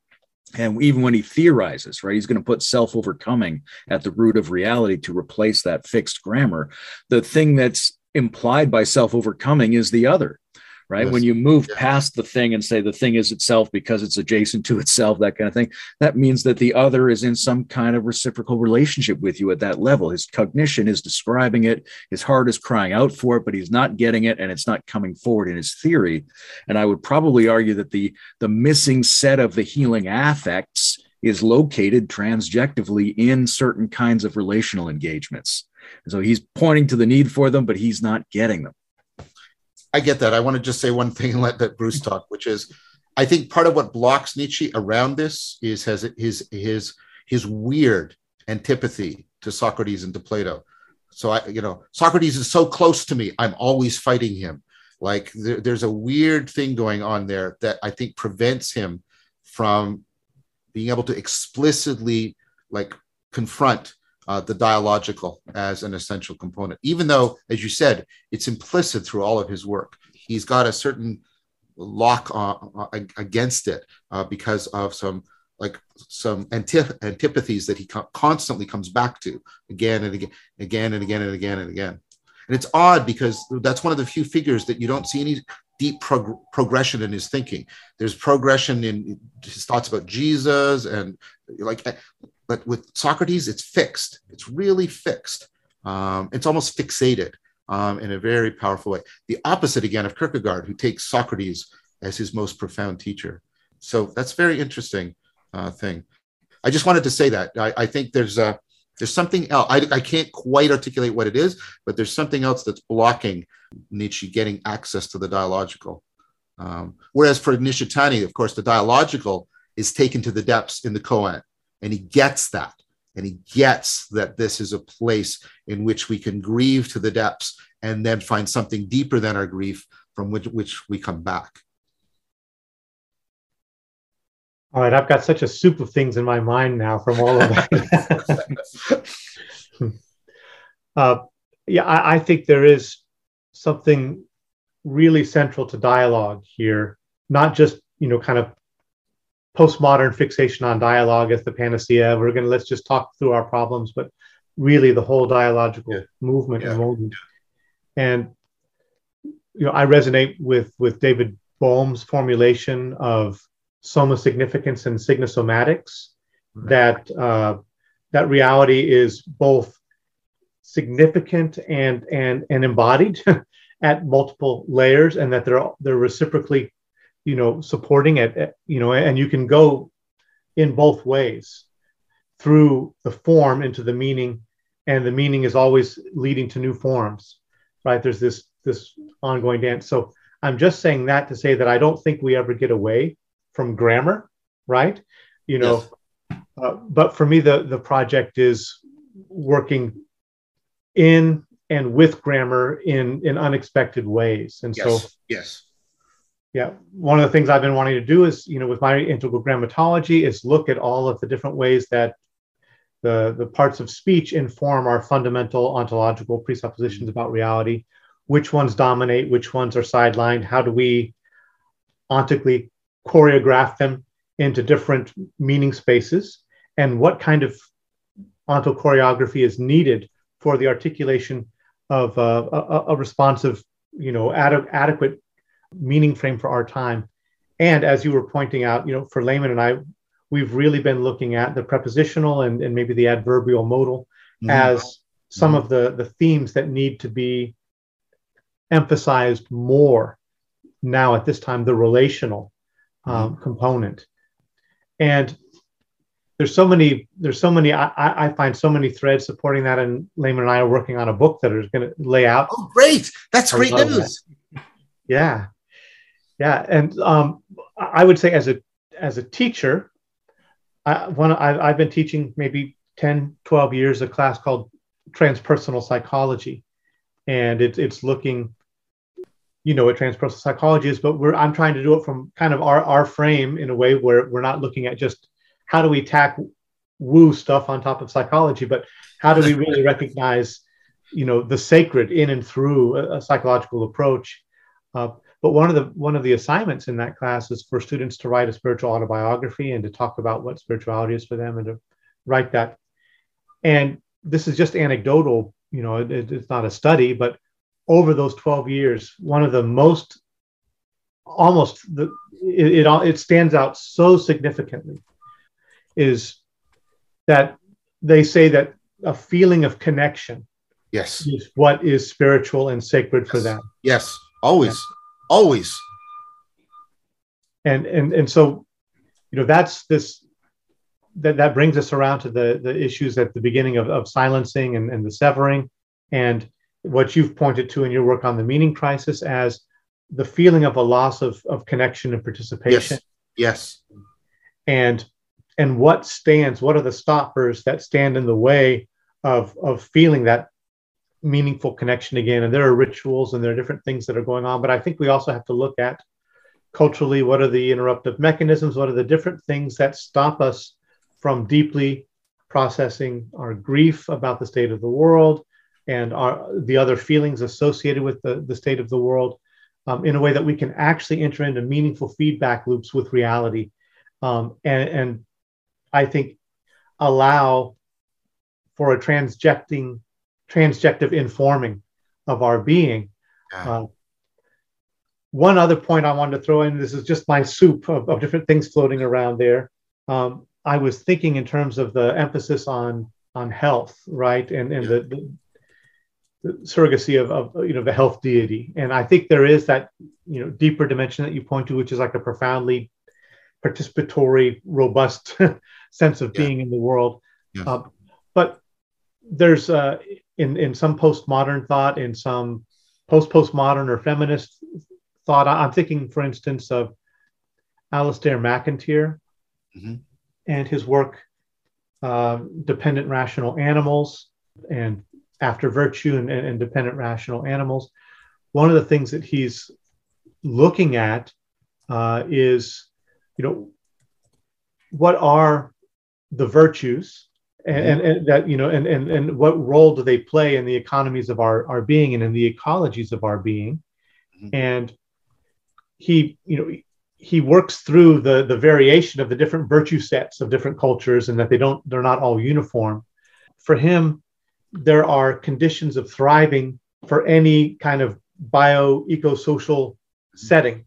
And even when he theorizes, right, he's going to put self overcoming at the root of reality to replace that fixed grammar. The thing that's implied by self overcoming is the other right? Yes. When you move yeah. past the thing and say the thing is itself because it's adjacent to itself, that kind of thing, that means that the other is in some kind of reciprocal relationship with you at that level. His cognition is describing it, his heart is crying out for it, but he's not getting it and it's not coming forward in his theory. And I would probably argue that the, the missing set of the healing affects is located transjectively in certain kinds of relational engagements. And so he's pointing to the need for them, but he's not getting them. I get that. I want to just say one thing and let that Bruce talk, which is I think part of what blocks Nietzsche around this is has his his his weird antipathy to Socrates and to Plato. So I, you know, Socrates is so close to me. I'm always fighting him. Like there, there's a weird thing going on there that I think prevents him from being able to explicitly like confront uh, the dialogical as an essential component, even though, as you said, it's implicit through all of his work. He's got a certain lock against it uh, because of some like some antip- antipathies that he co- constantly comes back to again and again, again and again and again and again. And it's odd because that's one of the few figures that you don't see any deep prog- progression in his thinking. There's progression in his thoughts about Jesus and like, but with Socrates, it's fixed. It's really fixed. Um, it's almost fixated um, in a very powerful way. The opposite again of Kierkegaard, who takes Socrates as his most profound teacher. So that's very interesting uh, thing. I just wanted to say that. I, I think there's a there's something else. I, I can't quite articulate what it is, but there's something else that's blocking Nietzsche getting access to the dialogical. Um, whereas for Nishitani, of course, the dialogical is taken to the depths in the koan, and he gets that. And he gets that this is a place in which we can grieve to the depths and then find something deeper than our grief from which, which we come back. All right, I've got such a soup of things in my mind now from all of that. uh, yeah, I, I, think there is something really central to dialogue here, not just you know kind of postmodern fixation on dialogue as the panacea. We're going to let's just talk through our problems, but really the whole dialogical yeah. movement yeah. and. And you know, I resonate with with David Bohm's formulation of soma significance and signosomatics right. that uh, that reality is both significant and and and embodied at multiple layers and that they're they're reciprocally you know supporting it you know and you can go in both ways through the form into the meaning and the meaning is always leading to new forms right there's this this ongoing dance so i'm just saying that to say that i don't think we ever get away from grammar, right? You know, yes. uh, but for me, the the project is working in and with grammar in in unexpected ways, and yes. so yes, yeah. One of the things I've been wanting to do is, you know, with my integral grammatology, is look at all of the different ways that the the parts of speech inform our fundamental ontological presuppositions about reality. Which ones dominate? Which ones are sidelined? How do we ontically choreograph them into different meaning spaces and what kind of onto choreography is needed for the articulation of uh, a, a, responsive, you know, ad- adequate meaning frame for our time. And as you were pointing out, you know, for Layman and I, we've really been looking at the prepositional and, and maybe the adverbial modal mm-hmm. as some mm-hmm. of the, the themes that need to be emphasized more now at this time, the relational um, mm-hmm. component. And there's so many, there's so many, I, I find so many threads supporting that. And Layman and I are working on a book that is going to lay out. Oh, great. That's great news. That. Yeah. Yeah. And um, I would say as a, as a teacher, I, one, I, I've been teaching maybe 10, 12 years, a class called transpersonal psychology. And it, it's looking you know what transpersonal psychology is, but we're I'm trying to do it from kind of our our frame in a way where we're not looking at just how do we tack woo stuff on top of psychology, but how do we really recognize you know the sacred in and through a, a psychological approach. Uh, but one of the one of the assignments in that class is for students to write a spiritual autobiography and to talk about what spirituality is for them and to write that. And this is just anecdotal, you know, it, it's not a study, but over those 12 years, one of the most almost the it, it, it stands out so significantly is that they say that a feeling of connection yes is what is spiritual and sacred yes. for them yes always. Always and and and so you know that's this that that brings us around to the the issues at the beginning of, of silencing and, and the severing and what you've pointed to in your work on the meaning crisis as the feeling of a loss of, of connection and participation. Yes. yes. And and what stands, what are the stoppers that stand in the way of, of feeling that meaningful connection again? And there are rituals and there are different things that are going on. But I think we also have to look at culturally what are the interruptive mechanisms, what are the different things that stop us from deeply processing our grief about the state of the world, and our, the other feelings associated with the, the state of the world um, in a way that we can actually enter into meaningful feedback loops with reality um, and, and I think, allow for a transjecting, transjective informing of our being. Uh, one other point I wanted to throw in this is just my soup of, of different things floating around there. Um, I was thinking in terms of the emphasis on on health, right, and and yeah. the, the, the, surrogacy of, of you know the health deity, and I think there is that you know deeper dimension that you point to, which is like a profoundly participatory, robust sense of yeah. being in the world. Yeah. Uh, but there's uh, in in some postmodern thought, in some post postmodern or feminist thought. I'm thinking, for instance, of Alasdair MacIntyre mm-hmm. and his work, uh, Dependent Rational Animals and After Virtue and, and, Dependent Rational Animals. One of the things that he's looking at uh, is, you know, what are the virtues and, mm-hmm. and, that you know and, and and what role do they play in the economies of our, our being and in the ecologies of our being mm-hmm. and he you know he works through the the variation of the different virtue sets of different cultures and that they don't they're not all uniform for him there are conditions of thriving for any kind of bio eco-social setting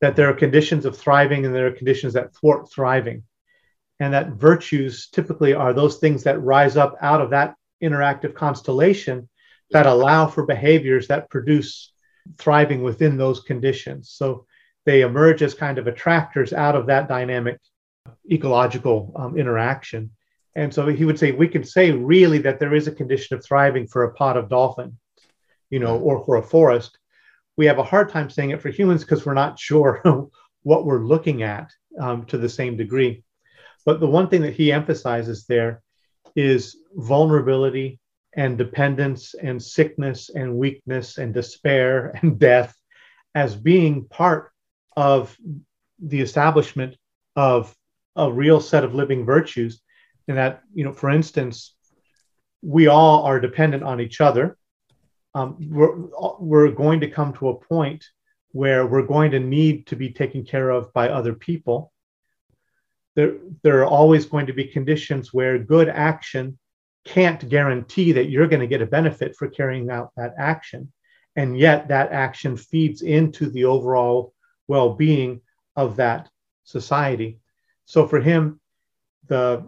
that there are conditions of thriving and there are conditions that thwart thriving and that virtues typically are those things that rise up out of that interactive constellation that allow for behaviors that produce thriving within those conditions. So they emerge as kind of attractors out of that dynamic ecological um, interaction. And so he would say, we can say really that there is a condition of thriving for a pod of dolphins, you know, or for a forest. We have a hard time saying it for humans because we're not sure what we're looking at um, to the same degree. But the one thing that he emphasizes there is vulnerability and dependence and sickness and weakness and despair and death as being part of the establishment of a real set of living virtues. And that you know for instance we all are dependent on each other. Um, we're, we're going to come to a point where we're going to need to be taken care of by other people there, there are always going to be conditions where good action can't guarantee that you're going to get a benefit for carrying out that action. And yet, that action feeds into the overall well being of that society. So, for him, the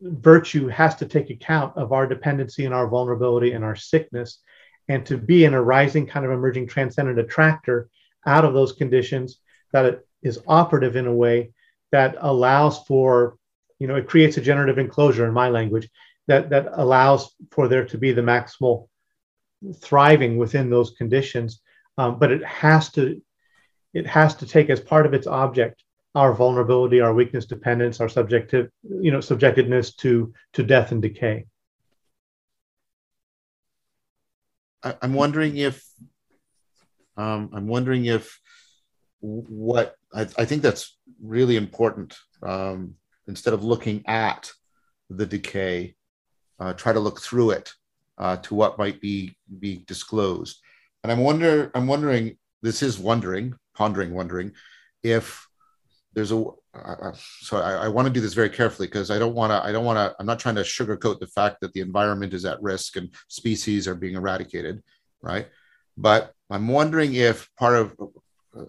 virtue has to take account of our dependency and our vulnerability and our sickness, and to be an arising kind of emerging transcendent attractor out of those conditions that it is operative in a way that allows for, you know, it creates a generative enclosure in my language that that allows for there to be the maximal thriving within those conditions. Um, but it has to it has to take as part of its object our vulnerability, our weakness, dependence, our subjective, you know, subjectedness to to death and decay. I'm wondering if um, I'm wondering if what I, I think that's really important. Um, instead of looking at the decay, uh, try to look through it uh, to what might be be disclosed. And I'm wonder I'm wondering this is wondering pondering wondering if there's a uh, so I, I want to do this very carefully because I don't want to I don't want to I'm not trying to sugarcoat the fact that the environment is at risk and species are being eradicated, right? But I'm wondering if part of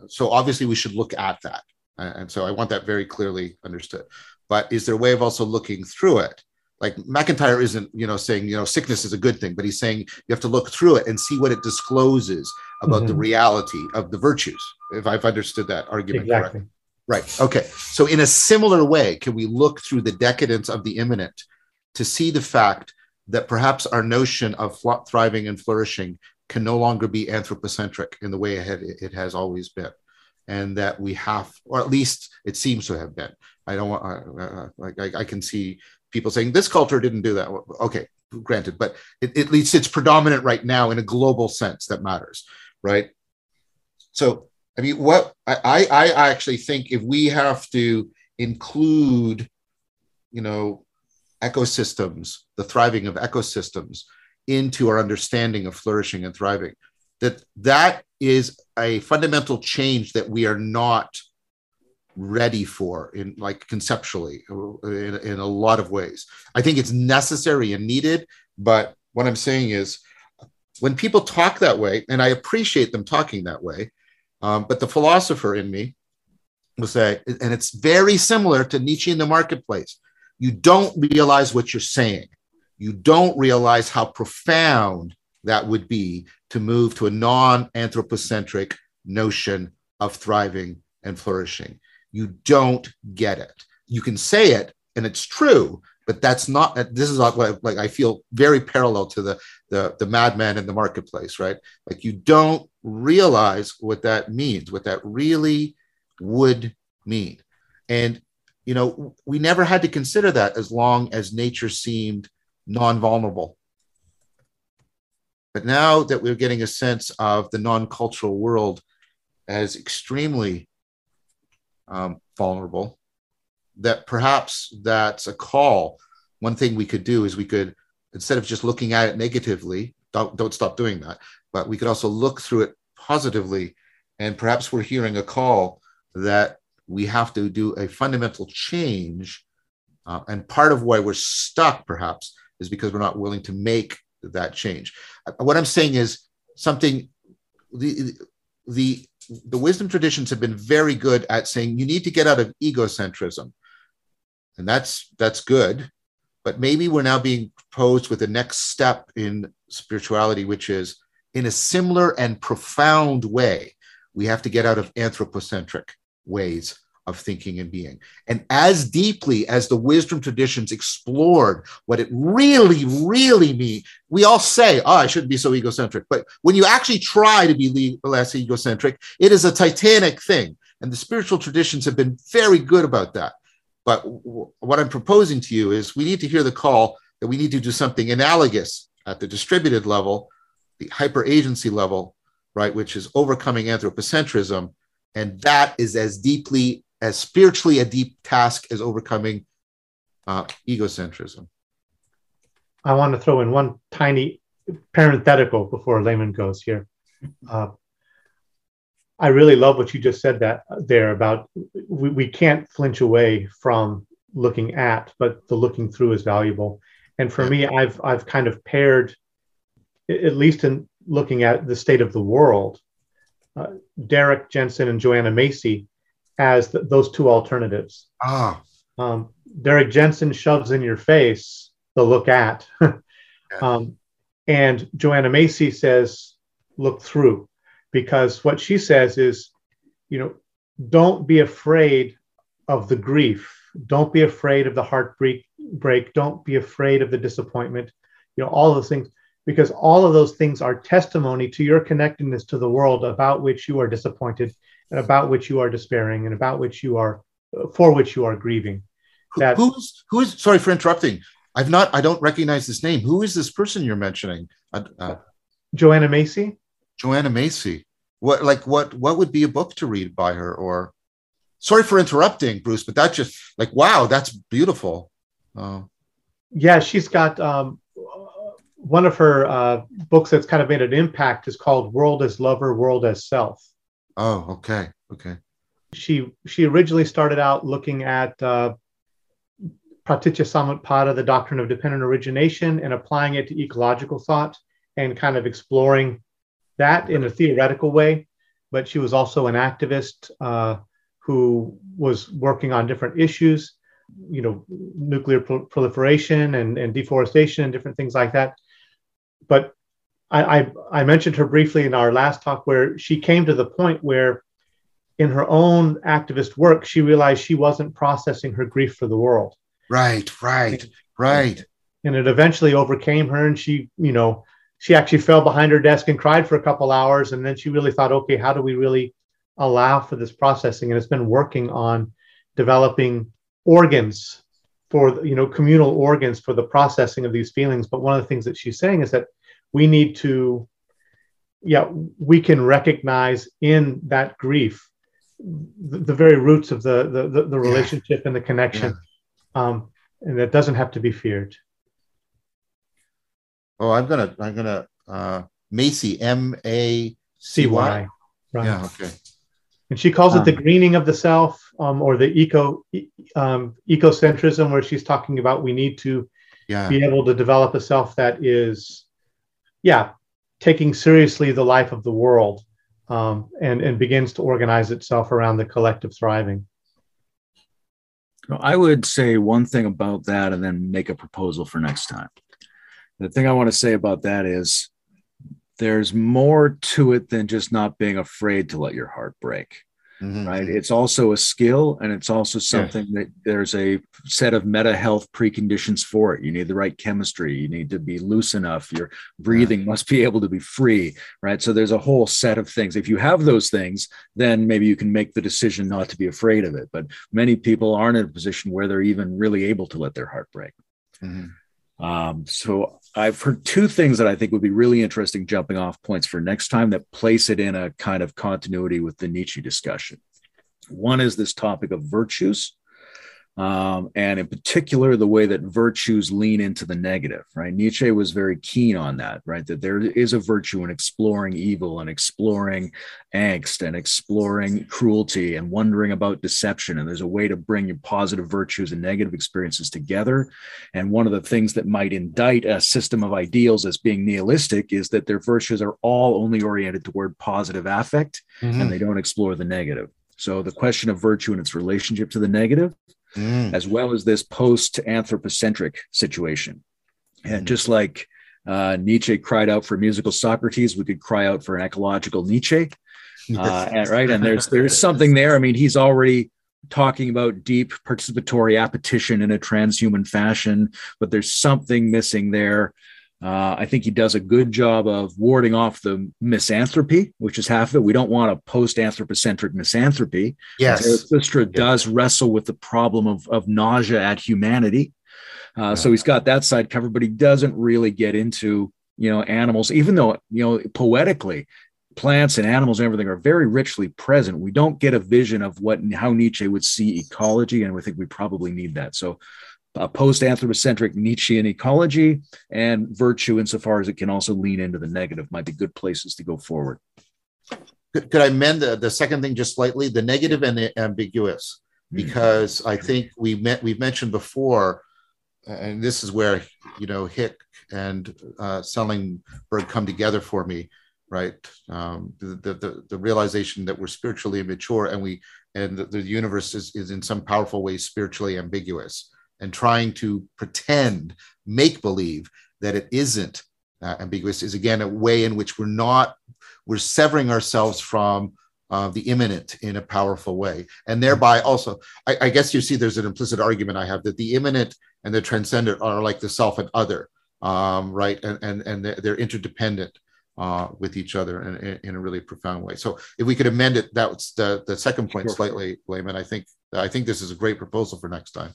so obviously we should look at that, and so I want that very clearly understood. But is there a way of also looking through it like MacIntyre isn't, you know, saying, you know, sickness is a good thing, but he's saying you have to look through it and see what it discloses about mm-hmm. the reality of the virtues, if I've understood that argument exactly. correctly. Right. Okay. So, in a similar way, can we look through the decadence of the immanent to see the fact that perhaps our notion of thriving and flourishing can no longer be anthropocentric in the way it has always been? And that we have, or at least it seems to have been. I don't want, like, I, I can see people saying this culture didn't do that. Okay, granted, but it, at least it's predominant right now in a global sense that matters, right? So, I mean, what I, I actually think if we have to include, you know, ecosystems, the thriving of ecosystems into our understanding of flourishing and thriving, that that is a fundamental change that we are not ready for in like conceptually in, in a lot of ways. I think it's necessary and needed, but what I'm saying is when people talk that way, and I appreciate them talking that way, um, but the philosopher in me will say, and it's very similar to Nietzsche in the marketplace. You don't realize what you're saying. You don't realize how profound that would be to move to a non anthropocentric notion of thriving and flourishing. You don't get it. You can say it, and it's true, but that's not. This is like, like I feel very parallel to the the the madman in the marketplace, right? Like you don't realize what that means, what that really would mean, and you know we never had to consider that as long as nature seemed non-vulnerable. But now that we're getting a sense of the non-cultural world as extremely um, vulnerable, that perhaps that's a call. One thing we could do is we could, instead of just looking at it negatively, don't, don't stop doing that, but we could also look through it positively. And perhaps we're hearing a call that we have to do a fundamental change. Uh, and part of why we're stuck, perhaps, is because we're not willing to make that change. Uh, what I'm saying is something the the the wisdom traditions have been very good at saying you need to get out of egocentrism and that's that's good but maybe we're now being posed with the next step in spirituality which is in a similar and profound way we have to get out of anthropocentric ways of thinking and being. And as deeply as the wisdom traditions explored what it really, really means, we all say, oh, I shouldn't be so egocentric. But when you actually try to be less egocentric, it is a titanic thing. And the spiritual traditions have been very good about that. But w- what I'm proposing to you is we need to hear the call that we need to do something analogous at the distributed level, the hyper agency level, right, which is overcoming anthropocentrism. And that is as deeply as spiritually a deep task as overcoming uh, egocentrism. I want to throw in one tiny parenthetical before Layman goes here. Uh, I really love what you just said that there about we, we can't flinch away from looking at, but the looking through is valuable. And for me, I've I've kind of paired, at least in looking at the state of the world, uh, Derrick Jensen and Joanna Macy as th- those two alternatives. Ah. Um, Derrick Jensen shoves in your face the look at. yeah. um, and Joanna Macy says, look through. Because what she says is, you know, don't be afraid of the grief. Don't be afraid of the heartbreak. Break. Don't be afraid of the disappointment. You know, all those things, because all of those things are testimony to your connectedness to the world about which you are disappointed and about which you are despairing and about which you are for which you are grieving. That who's who is sorry for interrupting. I've not I don't recognize this name. Who is this person you're mentioning? Uh, uh, Joanna Macy. Joanna Macy. What like what what would be a book to read by her or sorry for interrupting Bruce but that just like wow that's beautiful. Uh, yeah, she's got um, one of her uh, books that's kind of made an impact is called World as Lover, World as Self. Oh, okay, okay. She she originally started out looking at uh, Pratitya the doctrine of dependent origination, and applying it to ecological thought and kind of exploring that in a theoretical way. But she was also an activist uh, who was working on different issues, you know, nuclear pro- proliferation and, and deforestation and different things like that. But I, I, I mentioned her briefly in our last talk where she came to the point where in her own activist work she realized she wasn't processing her grief for the world. Right right right. And it eventually overcame her and she you know she actually fell behind her desk and cried for a couple hours. And then she really thought okay how do we really allow for this processing? And it's been working on developing organs for you know communal organs for the processing of these feelings. But one of the things that she's saying is that we need to yeah we can recognize in that grief the, the very roots of the the, the, the relationship yeah. and the connection yeah. um, and that doesn't have to be feared oh i'm gonna i'm gonna uh macy m-a-c-y right yeah okay and she calls it the greening of the self um, or the eco um, ecocentrism where she's talking about we need to Yeah. be able to develop a self that is yeah taking seriously the life of the world um, and and begins to organize itself around the collective thriving I would say one thing about that and then make a proposal for next time. The thing I want to say about that is there's more to it than just not being afraid to let your heart break, Mhm. right? It's also a skill and it's also something that there's a set of meta health preconditions for it. You need the right chemistry, you need to be loose enough, your breathing must be able to be free, right? So there's a whole set of things. If you have those things, then maybe you can make the decision not to be afraid of it. But many people aren't in a position where they're even really able to let their heart break. Mhm. Um, so I've heard two things that I think would be really interesting jumping off points for next time that place it in a kind of continuity with the Nietzsche discussion. One is this topic of virtues. Um, and in particular, the way that virtues lean into the negative, right? Nietzsche was very keen on that, right? That there is a virtue in exploring evil and exploring angst and exploring cruelty and wondering about deception. And there's a way to bring your positive virtues and negative experiences together and one of the things that might indict a system of ideals as being nihilistic is that their virtues are all only oriented toward positive affect Mhm. and they don't explore the negative. So the question of virtue and its relationship to the negative, Mm. as well as this post anthropocentric situation. And just like uh, Nietzsche cried out for musical Socrates, we could cry out for an ecological Nietzsche uh, and- right and there's there's something there i mean he's already talking about deep participatory appetition in a transhuman fashion but there's something missing there uh, i think he does a good job of warding off the misanthropy which is half of it we don't want a post-anthropocentric misanthropy Yes. Zarathustra does wrestle with the problem of, of nausea at humanity. Uh, So he's got that side covered, but he doesn't really get into, you know, animals, even though, you know, poetically, plants and animals and everything are very richly present. We don't get a vision of what how Nietzsche would see ecology, and we think we probably need that. So a post-anthropocentric Nietzschean ecology and virtue, insofar as it can also lean into the negative, might be good places to go forward. Could, could I amend the, the second thing just slightly? The negative and the ambiguous, because I think we met we've mentioned before, and this is where you know Hick and uh, Schellenberg come together for me, right? Um, the, the the the realization that we're spiritually immature and we and the, the universe is is in some powerful way spiritually ambiguous, and trying to pretend, make believe that it isn't uh, ambiguous is again a way in which we're not we're severing ourselves from uh, the immanent in a powerful way. And thereby also I, I guess you see there's an implicit argument i have that the immanent and the transcendent are like the self and other um, right? And and, and they're, interdependent uh, with each other in, in, in a really profound way. So if we could amend it that's the the second point Sure. slightly Layman, i think i think this is a great proposal for next time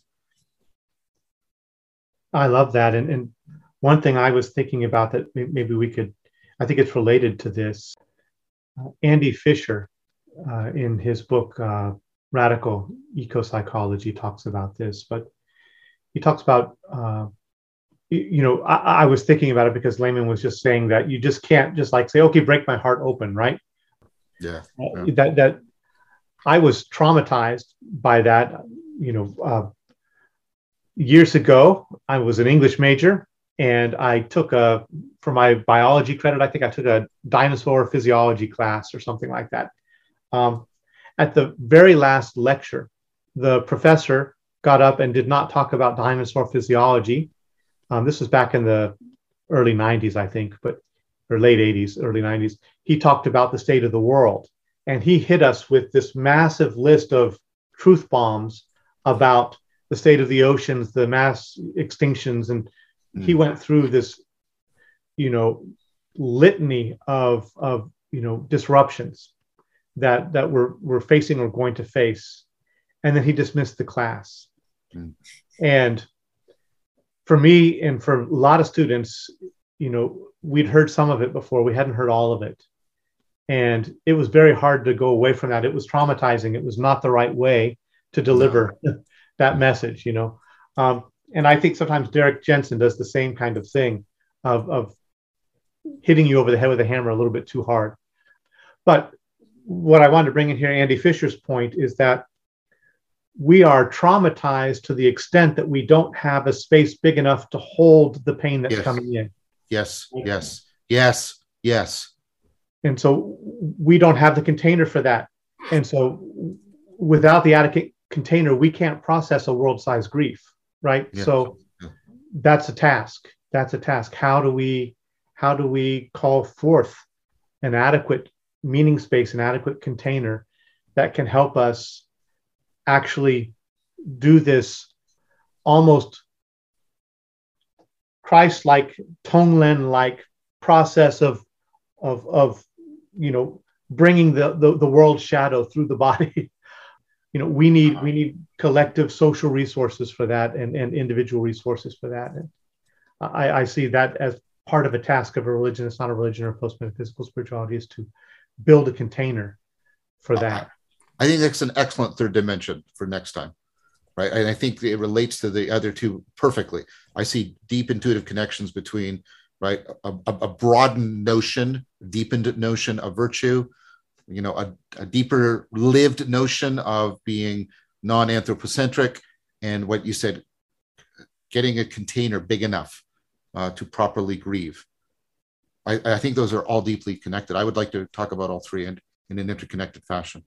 I love that. And, and one thing I was thinking about that maybe we could, I think it's related to this. Uh, Andy Fisher, uh, in his book, uh, Radical Eco Psychology, talks about this, but he talks about, uh, you know, I, I was thinking about it because Layman was just saying that you just can't just like say, okay, break my heart open, right? yeah Uh, that that I was traumatized by that. You know, uh, years ago, I was an English major, and I took a for my biology credit. I think I took a dinosaur physiology class or something like that. Um, at the very last lecture, the professor got up and did not talk about dinosaur physiology. Um, this was back in the early 90s, I think, but or late 80s, early 90s. He talked about the state of the world and he hit us with this massive list of truth bombs about the state of the oceans, the mass extinctions, and he Mm. went through this, you know, litany of of you know disruptions that that we're we're facing or going to face, and then he dismissed the class. Mm. And for me and for a lot of students, you know, we'd heard some of it before, we hadn't heard all of it. And it was very hard to go away from that. It was traumatizing. It was not the right way to deliver that message you know um, and i think sometimes Derrick Jensen does the same kind of thing of, of hitting you over the head with a hammer a little bit too hard but what I wanted to bring in here, Andy Fisher's point, is that we are traumatized to the extent that we don't have a space big enough to hold the pain that's Yes. coming in. Yes, yes, yes, yes. And so we don't have the container for that. And so without the adequate container, we can't process a world size grief, right? Yeah. So Yeah. that's a task. That's a task. How do we how do we call forth an adequate meaning space, an adequate container that can help us actually do this almost Christ-like, Tonglen-like process of of of you know bringing the, the the world shadow through the body. you know, we need we uh-huh. need collective social resources for that and, and individual resources for that. And I, I see that as part of a task of a religion. It's not a religion or post metaphysical spirituality is to build a container for that. I think that's an excellent third dimension for next time, right? And I think it relates to the other two perfectly. I see deep intuitive connections between, right, a, a, a broadened notion, deepened notion of virtue, you know, a, a deeper lived notion of being non-anthropocentric, and what you said, getting a container big enough uh, to properly grieve. I, I think those are all deeply connected. I would like to talk about all three in, in an interconnected fashion.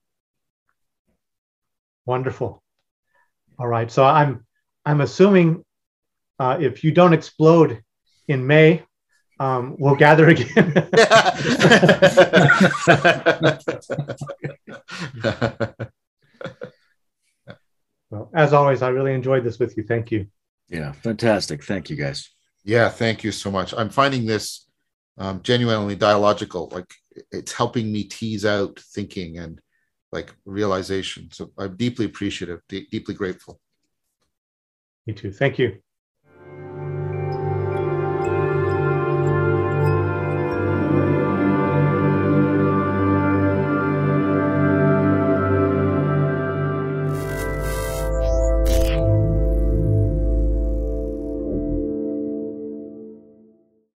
Wonderful. All right. So I'm I'm assuming uh, if you don't explode in May, um, we'll gather again. well, as always, I really enjoyed this with you. Thank you. Yeah, fantastic. Thank you guys. yeah, thank you so much. I'm finding this um, genuinely dialogical. Like it's helping me tease out thinking and like realization. So I'm deeply appreciative, de- deeply grateful. Me too. Thank you.